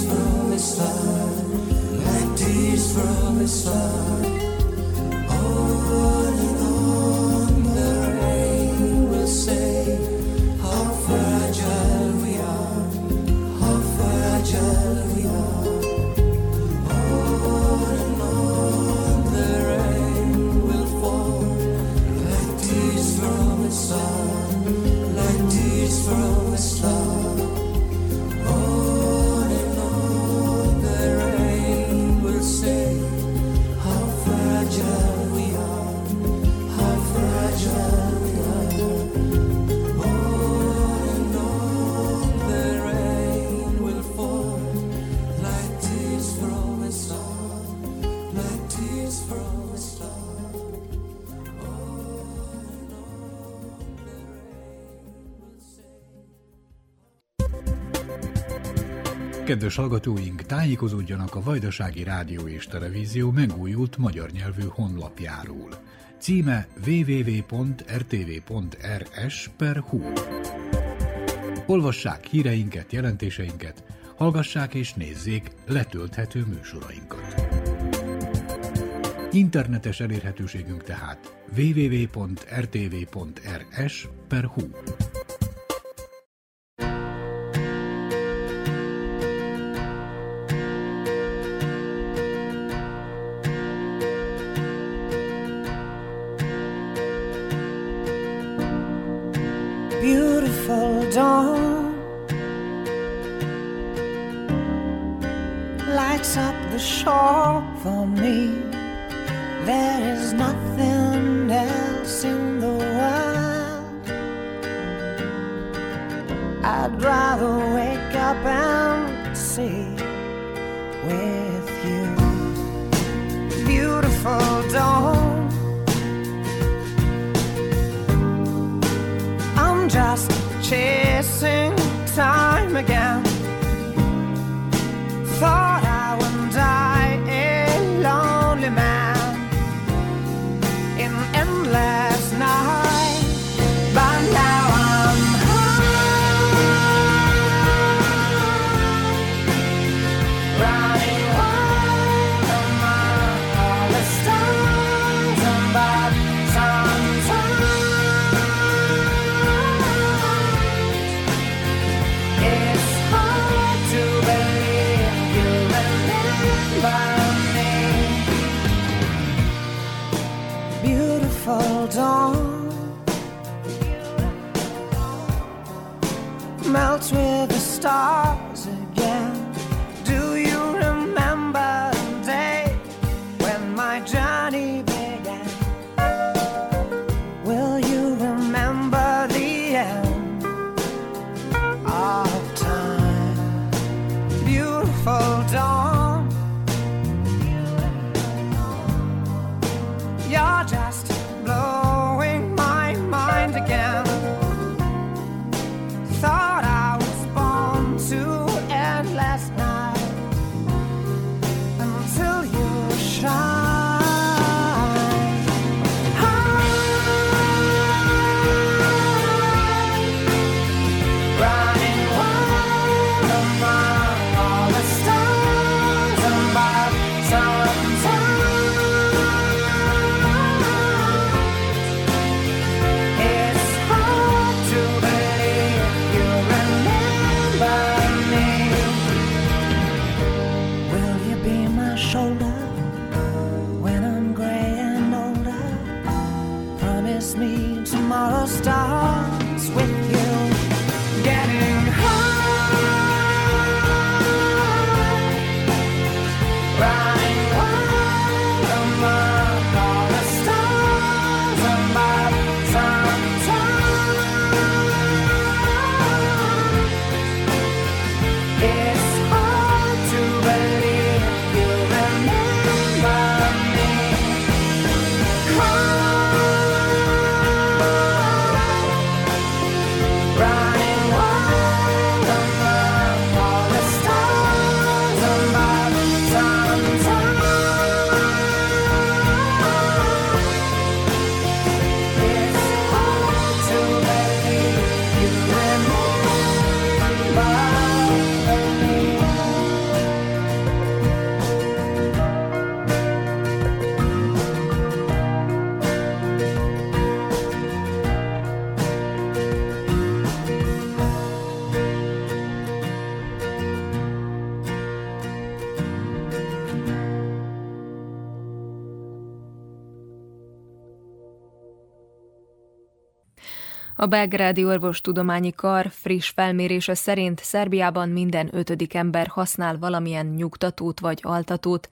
from his love, like tears from his heart. Kedves hallgatóink, tájékozódjanak a Vajdasági Rádió és Televízió megújult magyar nyelvű honlapjáról. Címe www.rtv.rs. Olvassák híreinket, jelentéseinket, hallgassák és nézzék letölthető műsorainkat. Internetes elérhetőségünk tehát www.rtv.rs per. for me. There is nothing else in the world. I'd rather wake up and see with you. Beautiful dawn. I'm just chasing time again. A Belgrádi Orvostudományi Kar friss felmérése szerint Szerbiában minden ötödik ember használ valamilyen nyugtatót vagy altatót.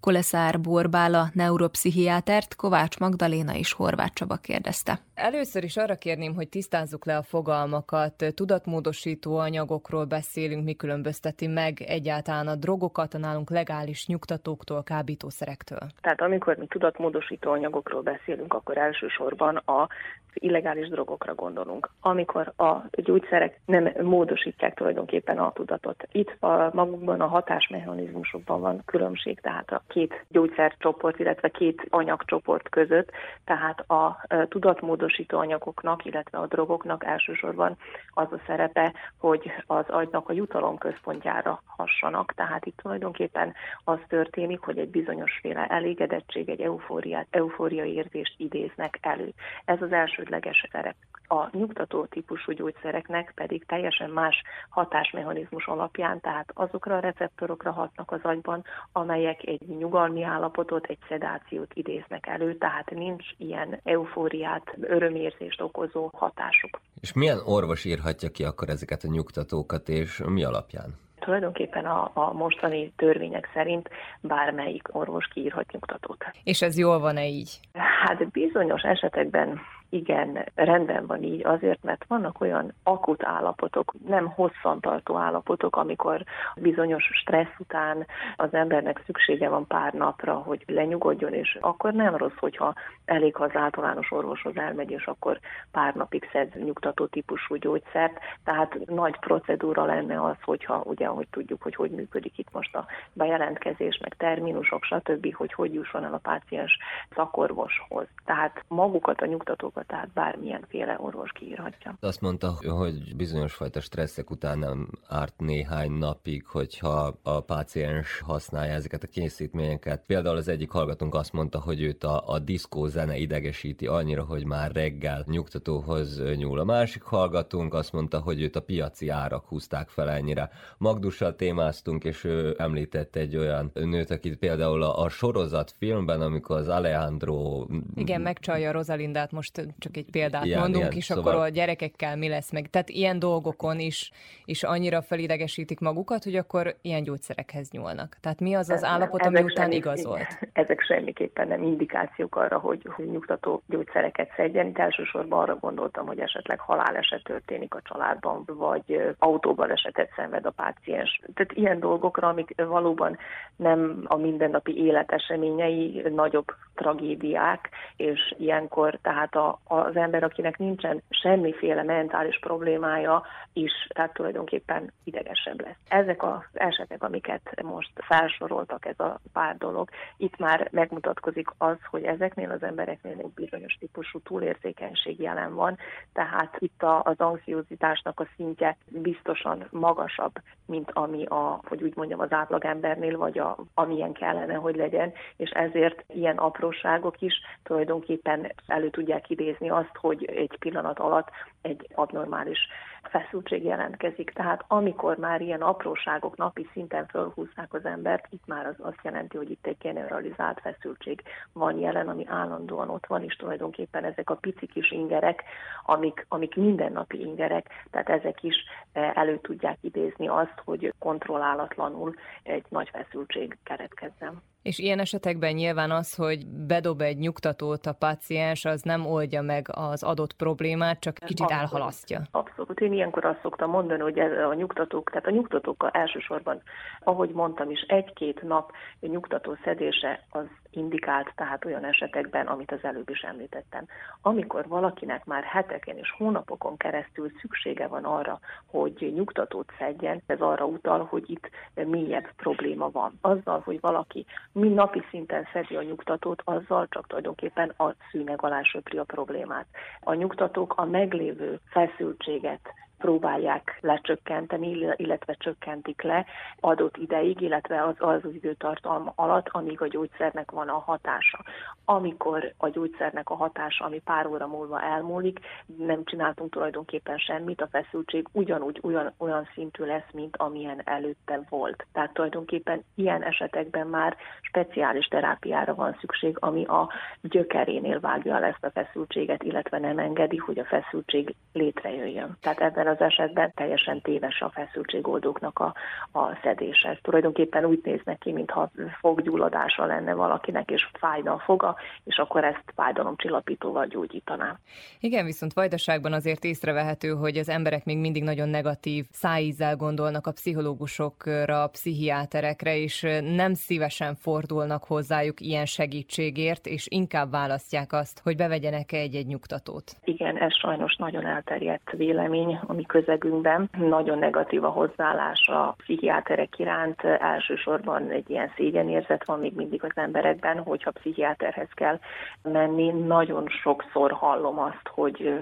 Koleszár Borbála, neuropszichiátert Kovács Magdaléna és Horváth Csaba kérdezte. Először is arra kérném, hogy tisztázzuk le a fogalmakat. Tudatmódosító anyagokról beszélünk, mi különbözteti meg egyáltalán a drogokat a nálunk legális nyugtatóktól, kábítószerektől. Tehát amikor mi tudatmódosító anyagokról beszélünk, akkor elsősorban a illegális drogokra gondolunk, amikor a gyógyszerek nem módosítják tulajdonképpen a tudatot. Itt a magukban a hatásmechanizmusokban van különbség, tehát a két gyógyszercsoport, illetve két anyagcsoport között, tehát a tudatmódosító anyagoknak, illetve a drogoknak elsősorban az a szerepe, hogy az agynak a jutalom központjára hassanak, tehát itt tulajdonképpen az történik, hogy egy bizonyosféle elégedettség, egy eufóriát, eufória érzést idéznek elő. Ez az elsődleges szerep. A nyugtató típusú gyógyszereknek pedig teljesen más hatásmechanizmus alapján, tehát azokra a receptorokra hatnak az agyban, amelyek egy nyugalmi állapotot, egy szedációt idéznek elő, tehát nincs ilyen eufóriát, örömérzést okozó hatásuk. És milyen orvos írhatja ki akkor ezeket a nyugtatókat, és mi alapján? tulajdonképpen a, a mostani törvények szerint bármelyik orvos kiírhat nyugtatót. És ez jól van-e így? Hát bizonyos esetekben igen, rendben van így azért, mert vannak olyan akut állapotok, nem hosszantartó állapotok, amikor bizonyos stressz után az embernek szüksége van pár napra, hogy lenyugodjon, és akkor nem rossz, hogyha elég, ha az általános orvoshoz elmegy, és akkor pár napig szed nyugtató típusú gyógyszert. Tehát nagy procedúra lenne az, hogyha ugye, hogy tudjuk, hogy hogy működik itt most a bejelentkezés, meg terminusok, stb., hogy hogy jusson el a páciens szakorvoshoz. Tehát magukat a nyugtatókat tehát bármilyenféle orvos kiírhatja. Azt mondta, hogy bizonyos fajta stresszek után nem árt néhány napig, hogyha a páciens használja ezeket a készítményeket. Például az egyik hallgatónk azt mondta, hogy őt a, a diszkó zene idegesíti annyira, hogy már reggel nyugtatóhoz nyúl. A másik hallgatónk azt mondta, hogy őt a piaci árak húzták fel ennyire. Magdussal témáztunk, és ő említett egy olyan nőt, akit például a, a sorozat filmben, amikor az Alejandro... Igen, megcsalja Rosalindát most csak egy példát ilyen, mondunk, ilyen. és Szóval- akkor a gyerekekkel mi lesz meg. Tehát ilyen dolgokon is, is annyira felidegesítik magukat, hogy akkor ilyen gyógyszerekhez nyúlnak. Tehát mi az az állapot, ami Ezek után semmi- igazolt? *laughs* Ezek semmiképpen nem indikációk arra, hogy, hogy nyugtató gyógyszereket szedjen. Itt elsősorban arra gondoltam, hogy esetleg haláleset történik a családban, vagy ö, autóbalesetet szenved a páciens. Tehát ilyen dolgokra, amik valóban nem a mindennapi élet eseményei, nagyobb tragédiák, és ilyenkor tehát a, az ember, akinek nincsen semmiféle mentális problémája is, tehát tulajdonképpen idegesebb lesz. Ezek az esetek, amiket most felsoroltak, ez a pár dolog, itt már megmutatkozik az, hogy ezeknél az embereknél egy bizonyos típusú túlérzékenység jelen van, tehát itt a, az anxiozitásnak a szintje biztosan magasabb, mint ami a, hogy úgy mondjam, az átlagembernél, vagy a, amilyen kellene, hogy legyen, és ezért ilyen apróságok is tulajdonképpen elő tudják idézni azt, hogy egy pillanat alatt egy abnormális feszültség jelentkezik. Tehát amikor már ilyen apróságok napi szinten fölhúzzák az embert, itt már az azt jelenti, hogy itt egy generalizált feszültség van jelen, ami állandóan ott van, és tulajdonképpen ezek a pici kis ingerek, amik, amik mindennapi ingerek, tehát ezek is eh, elő tudják idézni azt, hogy kontrollálatlanul egy nagy feszültség keretkezzen. És ilyen esetekben nyilván az, hogy bedob egy nyugtatót a páciens, az nem oldja meg az adott problémát, csak kicsit Abszolút. elhalasztja. Abszolút. Én ilyenkor azt szoktam mondani, hogy a nyugtatók, tehát a nyugtatókkal elsősorban, ahogy mondtam is, egy-két nap nyugtató szedése az indikált, tehát olyan esetekben, amit az előbb is említettem. Amikor valakinek már heteken és hónapokon keresztül szüksége van arra, hogy nyugtatót szedjen, ez arra utal, hogy itt mélyebb probléma van. Azzal, hogy valaki mi napi szinten szedi a nyugtatót, azzal csak tulajdonképpen a szűnyeg alá söpri a problémát. A nyugtatók a meglévő feszültséget próbálják lecsökkenteni, illetve csökkentik le adott ideig, illetve az az, időtartalma alatt, amíg a gyógyszernek van a hatása. Amikor a gyógyszernek a hatása, ami pár óra múlva elmúlik, nem csináltunk tulajdonképpen semmit, a feszültség ugyanúgy olyan, olyan szintű lesz, mint amilyen előtte volt. Tehát tulajdonképpen ilyen esetekben már speciális terápiára van szükség, ami a gyökerénél vágja ezt a feszültséget, illetve nem engedi, hogy a feszültség létrejöjjön. Tehát ebben az esetben teljesen téves a feszültségoldóknak a, a szedése. Ez tulajdonképpen úgy néz neki, mintha foggyulladása lenne valakinek, és fájna a foga, és akkor ezt fájdalomcsillapítóval gyógyítaná. Igen, viszont vajdaságban azért észrevehető, hogy az emberek még mindig nagyon negatív szájízzel gondolnak a pszichológusokra, a pszichiáterekre, és nem szívesen fordulnak hozzájuk ilyen segítségért, és inkább választják azt, hogy bevegyenek egy-egy nyugtatót. Igen, ez sajnos nagyon elterjedt vélemény a mi közegünkben. Nagyon negatív a hozzáállás a pszichiáterek iránt, elsősorban egy ilyen szégyenérzet van még mindig az emberekben, hogyha pszichiáterhez kell menni. Nagyon sokszor hallom azt, hogy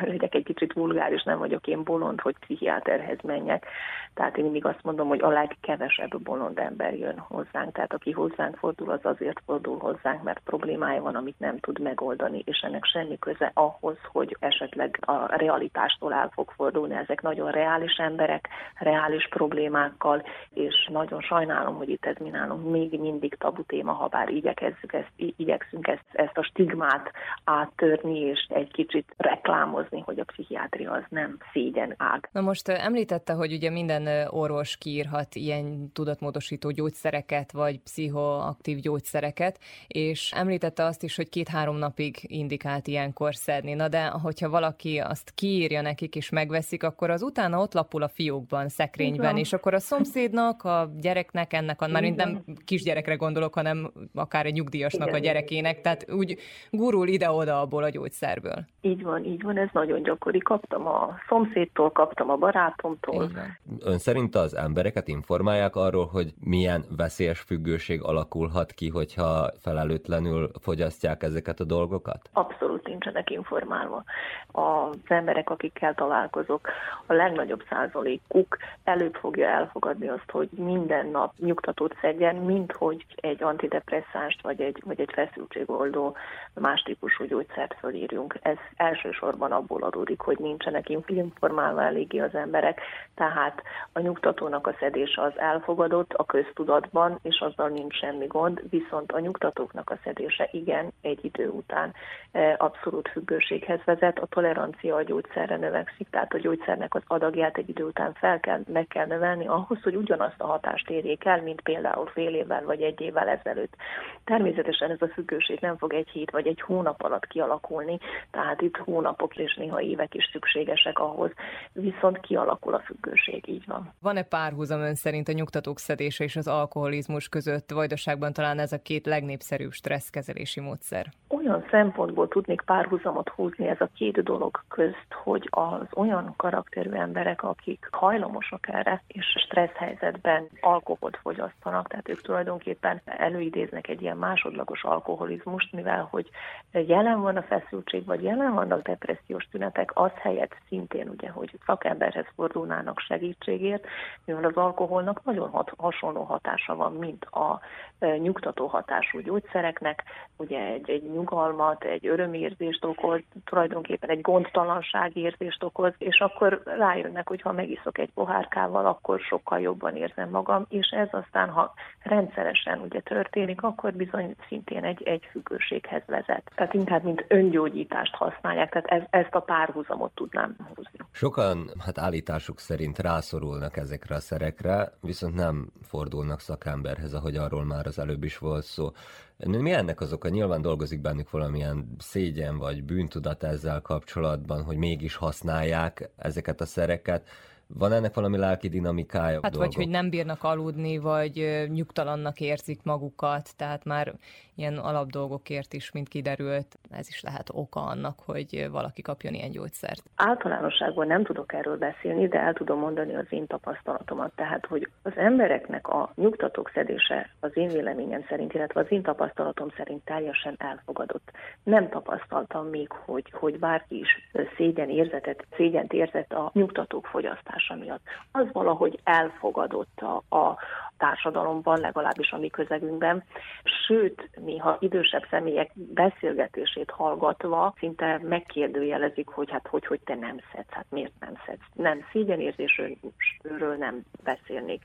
legyek egy kicsit vulgáris, nem vagyok én bolond, hogy pszichiáterhez menjek. Tehát én mindig azt mondom, hogy a legkevesebb bolond ember jön hozzánk. Tehát aki hozzánk fordul, az azért fordul hozzánk, mert problémája van, amit nem tud megoldani, és ennek semmi köze ahhoz, hogy esetleg a realitástól el fog fordulni. Ezek nagyon reális emberek, reális problémákkal, és nagyon sajnálom, hogy itt ez mi nálunk még mindig tabu téma, ha bár igyekezzük ezt, igyekszünk ezt, ezt a stigmát áttörni, és egy kicsit reklámozni, hogy a pszichiátria az nem szégyen ág. Na most említette, hogy ugye minden orvos kiírhat ilyen tudatmódosító gyógyszereket, vagy pszichoaktív gyógyszereket, és említette azt is, hogy két-három napig indikált ilyenkor szedni. Na de hogyha valaki azt kiírja nekik és megveszik, akkor az utána ott lapul a fiókban, szekrényben, és akkor a szomszédnak, a gyereknek, ennek, már nem kisgyerekre gondolok, hanem akár egy nyugdíjasnak Igen. a gyerekének, tehát úgy gurul ide-oda abból a gyógyszerből. Így van, így van, ez nagyon gyakori. Kaptam a szomszédtól, kaptam a barátomtól. Ön szerint az embereket informálják arról, hogy milyen veszélyes függőség alakulhat ki, hogyha felelőtlenül fogyasztják ezeket a dolgokat? Abszolút nincsenek informálva. Az emberek, akikkel találkozok, a legnagyobb százalékuk előbb fogja elfogadni azt, hogy minden nap nyugtatót szedjen, mint hogy egy antidepresszánst vagy egy, vagy egy feszültségoldó más típusú gyógyszert fölírjunk. Ez elsősorban abból adódik, hogy nincsenek informálva eléggé az emberek, tehát a nyugtatónak a szedése az elfogadott a köztudatban, és azzal nincs semmi gond, viszont a nyugtatóknak a szedése igen, egy idő után e, abszolút függőséghez vezet, a tolerancia a gyógyszerre növekszik, tehát a gyógyszernek az adagját egy idő után fel kell, meg kell növelni ahhoz, hogy ugyanazt a hatást érjék el, mint például fél évvel vagy egy évvel ezelőtt. Természetesen ez a függőség nem fog egy hét vagy egy hónap alatt kialakulni, tehát itt hónapok és néha évek is szükségesek ahhoz, viszont kialakul a függőség, így van. Van-e párhuzam ön szerint a nyugtatók szedése és az alkoholizmus között? Vajdaságban talán ez a két legnépszerűbb stresszkezelési módszer. Olyan szempontból tudnék párhuzamot húzni ez a két dolog közt, hogy az olyan karakterű emberek, akik hajlamosak erre, és stressz helyzetben alkoholt fogyasztanak, tehát ők tulajdonképpen előidéznek egy ilyen másodlagos alkoholizmust, mivel hogy jelen van a feszültség, vagy jelen vannak depressziós tünetek, az helyett szintén ugye, hogy szakemberhez fordulnának segítségért, mivel az alkoholnak nagyon hat, hasonló hatása van, mint a e, nyugtató hatású gyógyszereknek, ugye egy, egy nyugalmat, egy örömérzést okoz, tulajdonképpen egy gondtalanságérzést okoz, és akkor rájönnek, hogy ha megiszok egy pohárkával, akkor sokkal jobban érzem magam, és ez aztán, ha rendszeresen ugye történik, akkor bizony szintén egy, egy függőséghez vezet. Tehát inkább, mint öngyógyítást használják, tehát ez, ezt a párhuzamot tudnám húzni. Sokan, hát állításuk szerint rászorulnak ezekre a szerekre, viszont nem fordulnak szakemberhez, ahogy arról már az előbb is volt szó. Mi ennek az oka? Nyilván dolgozik bennük valamilyen szégyen vagy bűntudat ezzel kapcsolatban, hogy mégis használják ezeket a szereket, Van ennek valami lelki dinamikája? Hát vagy hogy nem bírnak aludni, vagy nyugtalannak érzik magukat, tehát már ilyen alapdolgokért is, mint kiderült, ez is lehet oka annak, hogy valaki kapjon ilyen gyógyszert. Általánosságban nem tudok erről beszélni, de el tudom mondani az én tapasztalatomat. Tehát, hogy az embereknek a nyugtatók szedése az én véleményem szerint, illetve az én tapasztalatom szerint teljesen elfogadott. Nem tapasztaltam még, hogy, hogy bárki is szégyen érzetet, szégyent érzett a nyugtatók fogyasztása miatt. Az valahogy elfogadott a, a társadalomban, legalábbis a mi közegünkben. Sőt, néha idősebb személyek beszélgetését hallgatva szinte megkérdőjelezik, hogy hát hogy, hogy te nem szedsz, hát miért nem szedsz. Nem, szégyenérzésről nem beszélnék.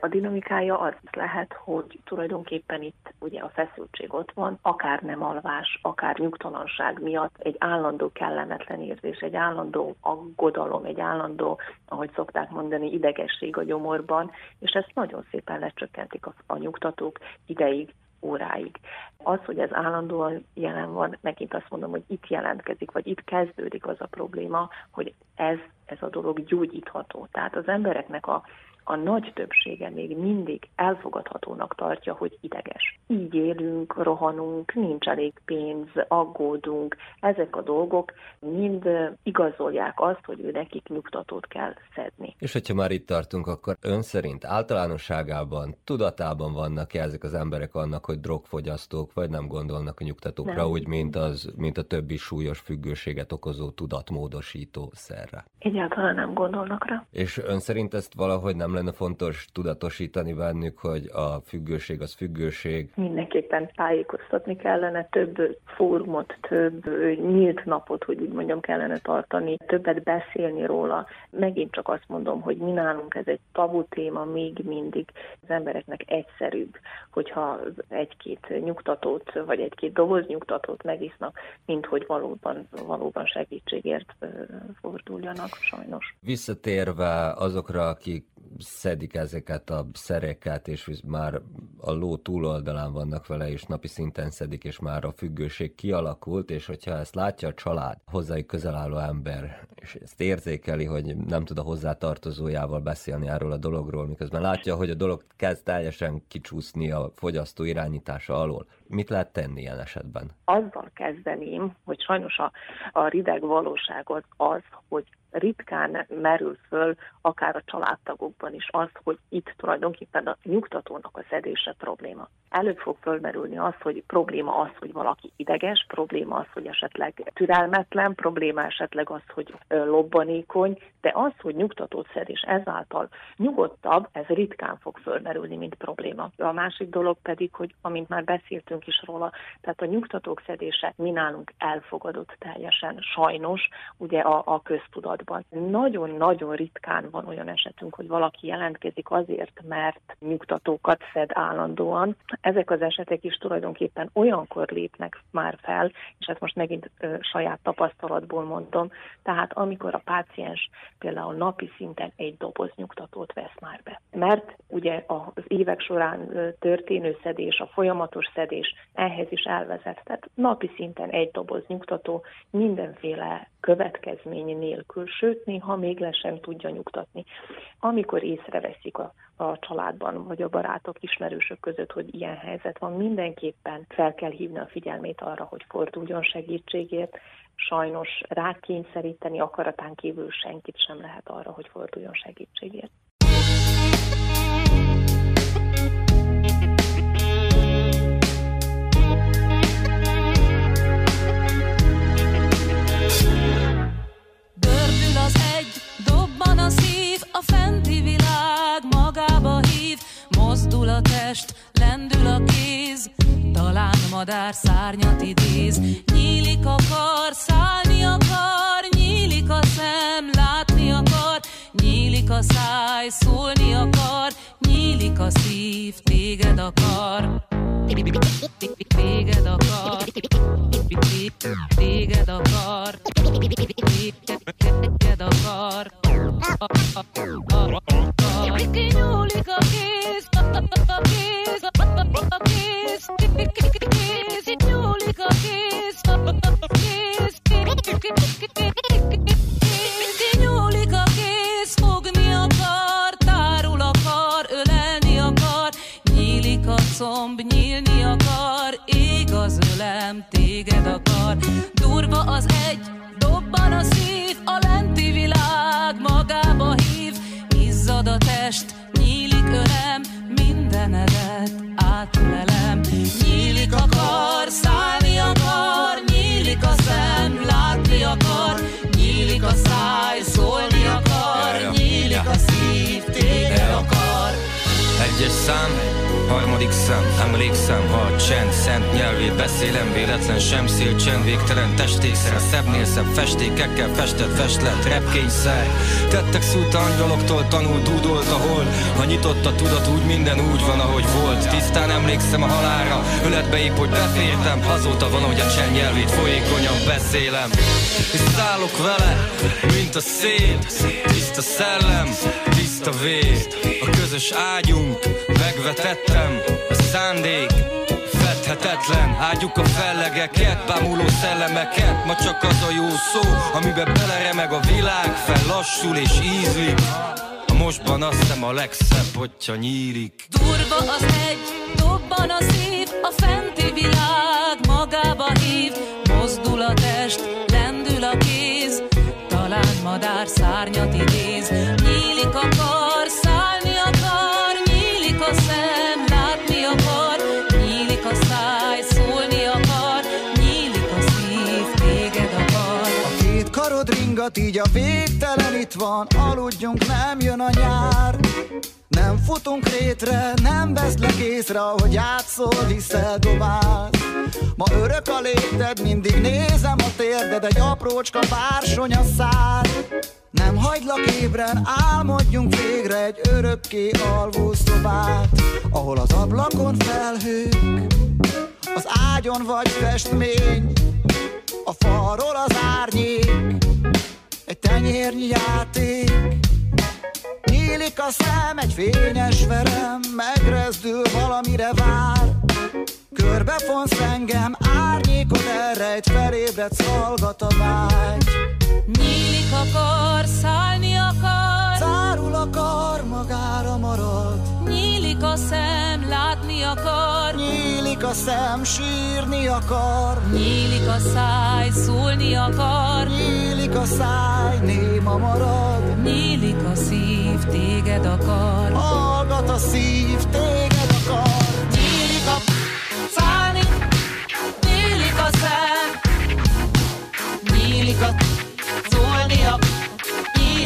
A dinamikája az lehet, hogy tulajdonképpen itt ugye a feszültség ott van, akár nem alvás, akár nyugtalanság miatt egy állandó kellemetlen érzés, egy állandó aggodalom, egy állandó, ahogy szokták mondani, idegesség a gyomorban, és ezt nagyon szépen lecsökkentik a nyugtatók ideig, óráig. Az, hogy ez állandóan jelen van, megint azt mondom, hogy itt jelentkezik, vagy itt kezdődik az a probléma, hogy ez, ez a dolog gyógyítható. Tehát az embereknek a a nagy többsége még mindig elfogadhatónak tartja, hogy ideges. Így élünk, rohanunk, nincs elég pénz, aggódunk. Ezek a dolgok mind igazolják azt, hogy ő nekik nyugtatót kell szedni. És hogyha már itt tartunk, akkor ön szerint általánosságában, tudatában vannak -e ezek az emberek annak, hogy drogfogyasztók, vagy nem gondolnak a nyugtatókra, nem. úgy, mint, az, mint a többi súlyos függőséget okozó tudatmódosító szerre? Egyáltalán nem gondolnak rá. És ön szerint ezt valahogy nem lenne fontos tudatosítani bennük, hogy a függőség az függőség? Mindenképpen tájékoztatni kellene, több fórumot, több nyílt napot, hogy úgy mondjam, kellene tartani, többet beszélni róla. Megint csak azt mondom, hogy mi nálunk ez egy tabu téma, még mindig az embereknek egyszerűbb, hogyha egy-két nyugtatót, vagy egy-két doboz nyugtatót megisznak, mint hogy valóban, valóban segítségért forduljanak, sajnos. Visszatérve azokra, akik szedik ezeket a szereket, és már a ló túloldalán vannak vele, és napi szinten szedik, és már a függőség kialakult, és hogyha ezt látja a család, hozzájuk közel álló ember, és ezt érzékeli, hogy nem tud a hozzátartozójával beszélni erről a dologról, miközben látja, hogy a dolog kezd teljesen kicsúszni a fogyasztó irányítása alól. Mit lehet tenni ilyen esetben? Azzal kezdeném, hogy sajnos a, a rideg valóság az, az, hogy ritkán merül föl akár a családtagokban is az, hogy itt tulajdonképpen a nyugtatónak a szedése probléma. Előbb fog fölmerülni az, hogy probléma az, hogy valaki ideges, probléma az, hogy esetleg türelmetlen, probléma esetleg az, hogy lobbanékony, de az, hogy nyugtatót szed, és ezáltal nyugodtabb, ez ritkán fog fölmerülni, mint probléma. A másik dolog pedig, hogy amint már beszéltünk is róla, tehát a nyugtatók szedése mi nálunk elfogadott teljesen, sajnos, ugye a, a köztudatban. Nagyon-nagyon ritkán van olyan esetünk, hogy valaki jelentkezik azért, mert nyugtatókat szed állandóan. Ezek az esetek is tulajdonképpen olyankor lépnek már fel, és ezt most megint ö, saját tapasztalatból mondom, tehát amikor a páciens például napi szinten egy doboz nyugtatót vesz már be. Mert ugye az évek során történő szedés, a folyamatos szedés ehhez is elvezet. Tehát napi szinten egy doboz nyugtató mindenféle következmény nélkül, sőt, néha még le sem tudja nyugtatni. Amikor észreveszik a, a családban, vagy a barátok, ismerősök között, hogy ilyen helyzet van, mindenképpen fel kell hívni a figyelmét arra, hogy forduljon segítségért, sajnos rákényszeríteni akaratán kívül senkit sem lehet arra, hogy forduljon segítségért. Madár szárnyat idéz, nyílik a kar, szállni akar, nyílik a szem, látni akar, nyílik a száj, szólni akar, nyílik a szív, téged akar. Téged akar, téged akar, téged akar. Kinyúlik a kéz, a kéz, a kéz, az egy, dobban a szív, a lenti világ magába hív. Izzad a test, nyílik ölem, mindenedet átölelem. Nyílik a kar, szállni akar, nyílik a szem, látni akar, nyílik a száj, szólni akar, nyílik a szív, téged akar. Egyes szám, harmadik szem, emlékszem, ha a csend szent nyelvét beszélem, véletlen sem szél, csend végtelen testékszer, szebbnél szebb festékekkel festett festlet, repkényszer. Tettek szült angyaloktól tanul, dúdolt a hold, ha nyitott a tudat, úgy minden úgy van, ahogy volt. Tisztán emlékszem a halára, öletbe épp, hogy befértem, azóta van, hogy a csend nyelvét folyékonyan beszélem. És szállok vele, mint a szél, tiszta szellem, tiszta vér, a közös ágyunk, megvetettem, a szándék, fedhetetlen. Ágyuk a fellegeket, bámuló szellemeket. Ma csak az a jó szó, amiben beleremeg a világ Fellassul és ízlik. A mostban azt hiszem a legszebb, hogyha nyílik. Durva az egy, dobban a szív, a fenti világ magába hív. Mozdul a test, lendül a kéz, talán madár szárnyat ringat, így a végtelen itt van. Aludjunk, nem jön a nyár. Nem futunk rétre, nem veszlek észre Ahogy játszol, viszel dobálsz. Ma örök a léted, mindig nézem a térded Egy aprócska bársony a szár. Nem hagylak ébren, álmodjunk végre Egy örökké alvó szobát Ahol az ablakon felhők Az ágyon vagy festmény a falról az árnyék, egy tenyérnyi játék. Nyílik a szem, egy fényes verem, megrezdül, valamire vár. Körbefonsz engem, árnyékod elrejt, felébredsz, hallgat a vágy. Nyílik a kar, szállni akar, Zárul a kar, magára marad. nyílik a szem, látni akar, Nyílik a szem, sírni akar. nyílik a száj, szólni akar, Nyílik a száj, néma marad. nyílik a szív, téged akar. Hallgat a szív, téged akar. Nyílik a szállni, nyílik a szem, nyílik a,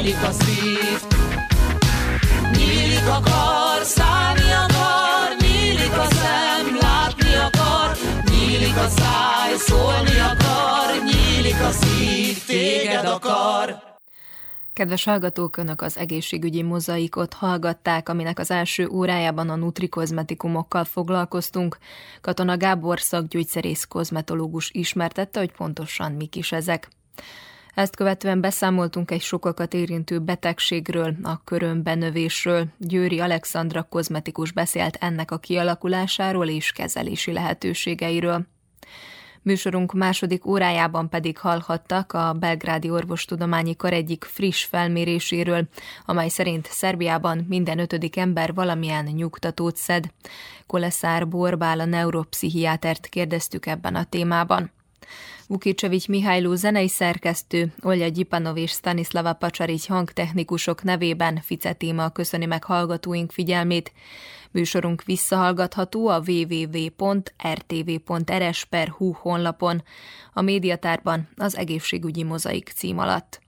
nyílik a szív. Nyílik a kar, szállni akar, nyílik a szem, látni akar, nyílik a száj, szólni akar, nyílik a szív, téged akar. Kedves hallgatók, Önök az egészségügyi mozaikot hallgatták, aminek az első órájában a nutrikozmetikumokkal foglalkoztunk. Katona Gábor szakgyógyszerész kozmetológus ismertette, hogy pontosan mik is ezek. Ezt követően beszámoltunk egy sokakat érintő betegségről, a körömbenövésről. Győri Alexandra kozmetikus beszélt ennek a kialakulásáról és kezelési lehetőségeiről. Műsorunk második órájában pedig hallhattak a Belgrádi Orvostudományi Kar egyik friss felméréséről, amely szerint Szerbiában minden ötödik ember valamilyen nyugtatót szed. Koleszár Borbál a neuropszichiátert kérdeztük ebben a témában. Vukicsevics Mihályló zenei szerkesztő, Olja Gyipanov és Stanislava Pacsarics hangtechnikusok nevében Fice téma köszöni meg hallgatóink figyelmét. Műsorunk visszahallgatható a www.rtv.rs.hu honlapon, a médiatárban az egészségügyi mozaik cím alatt.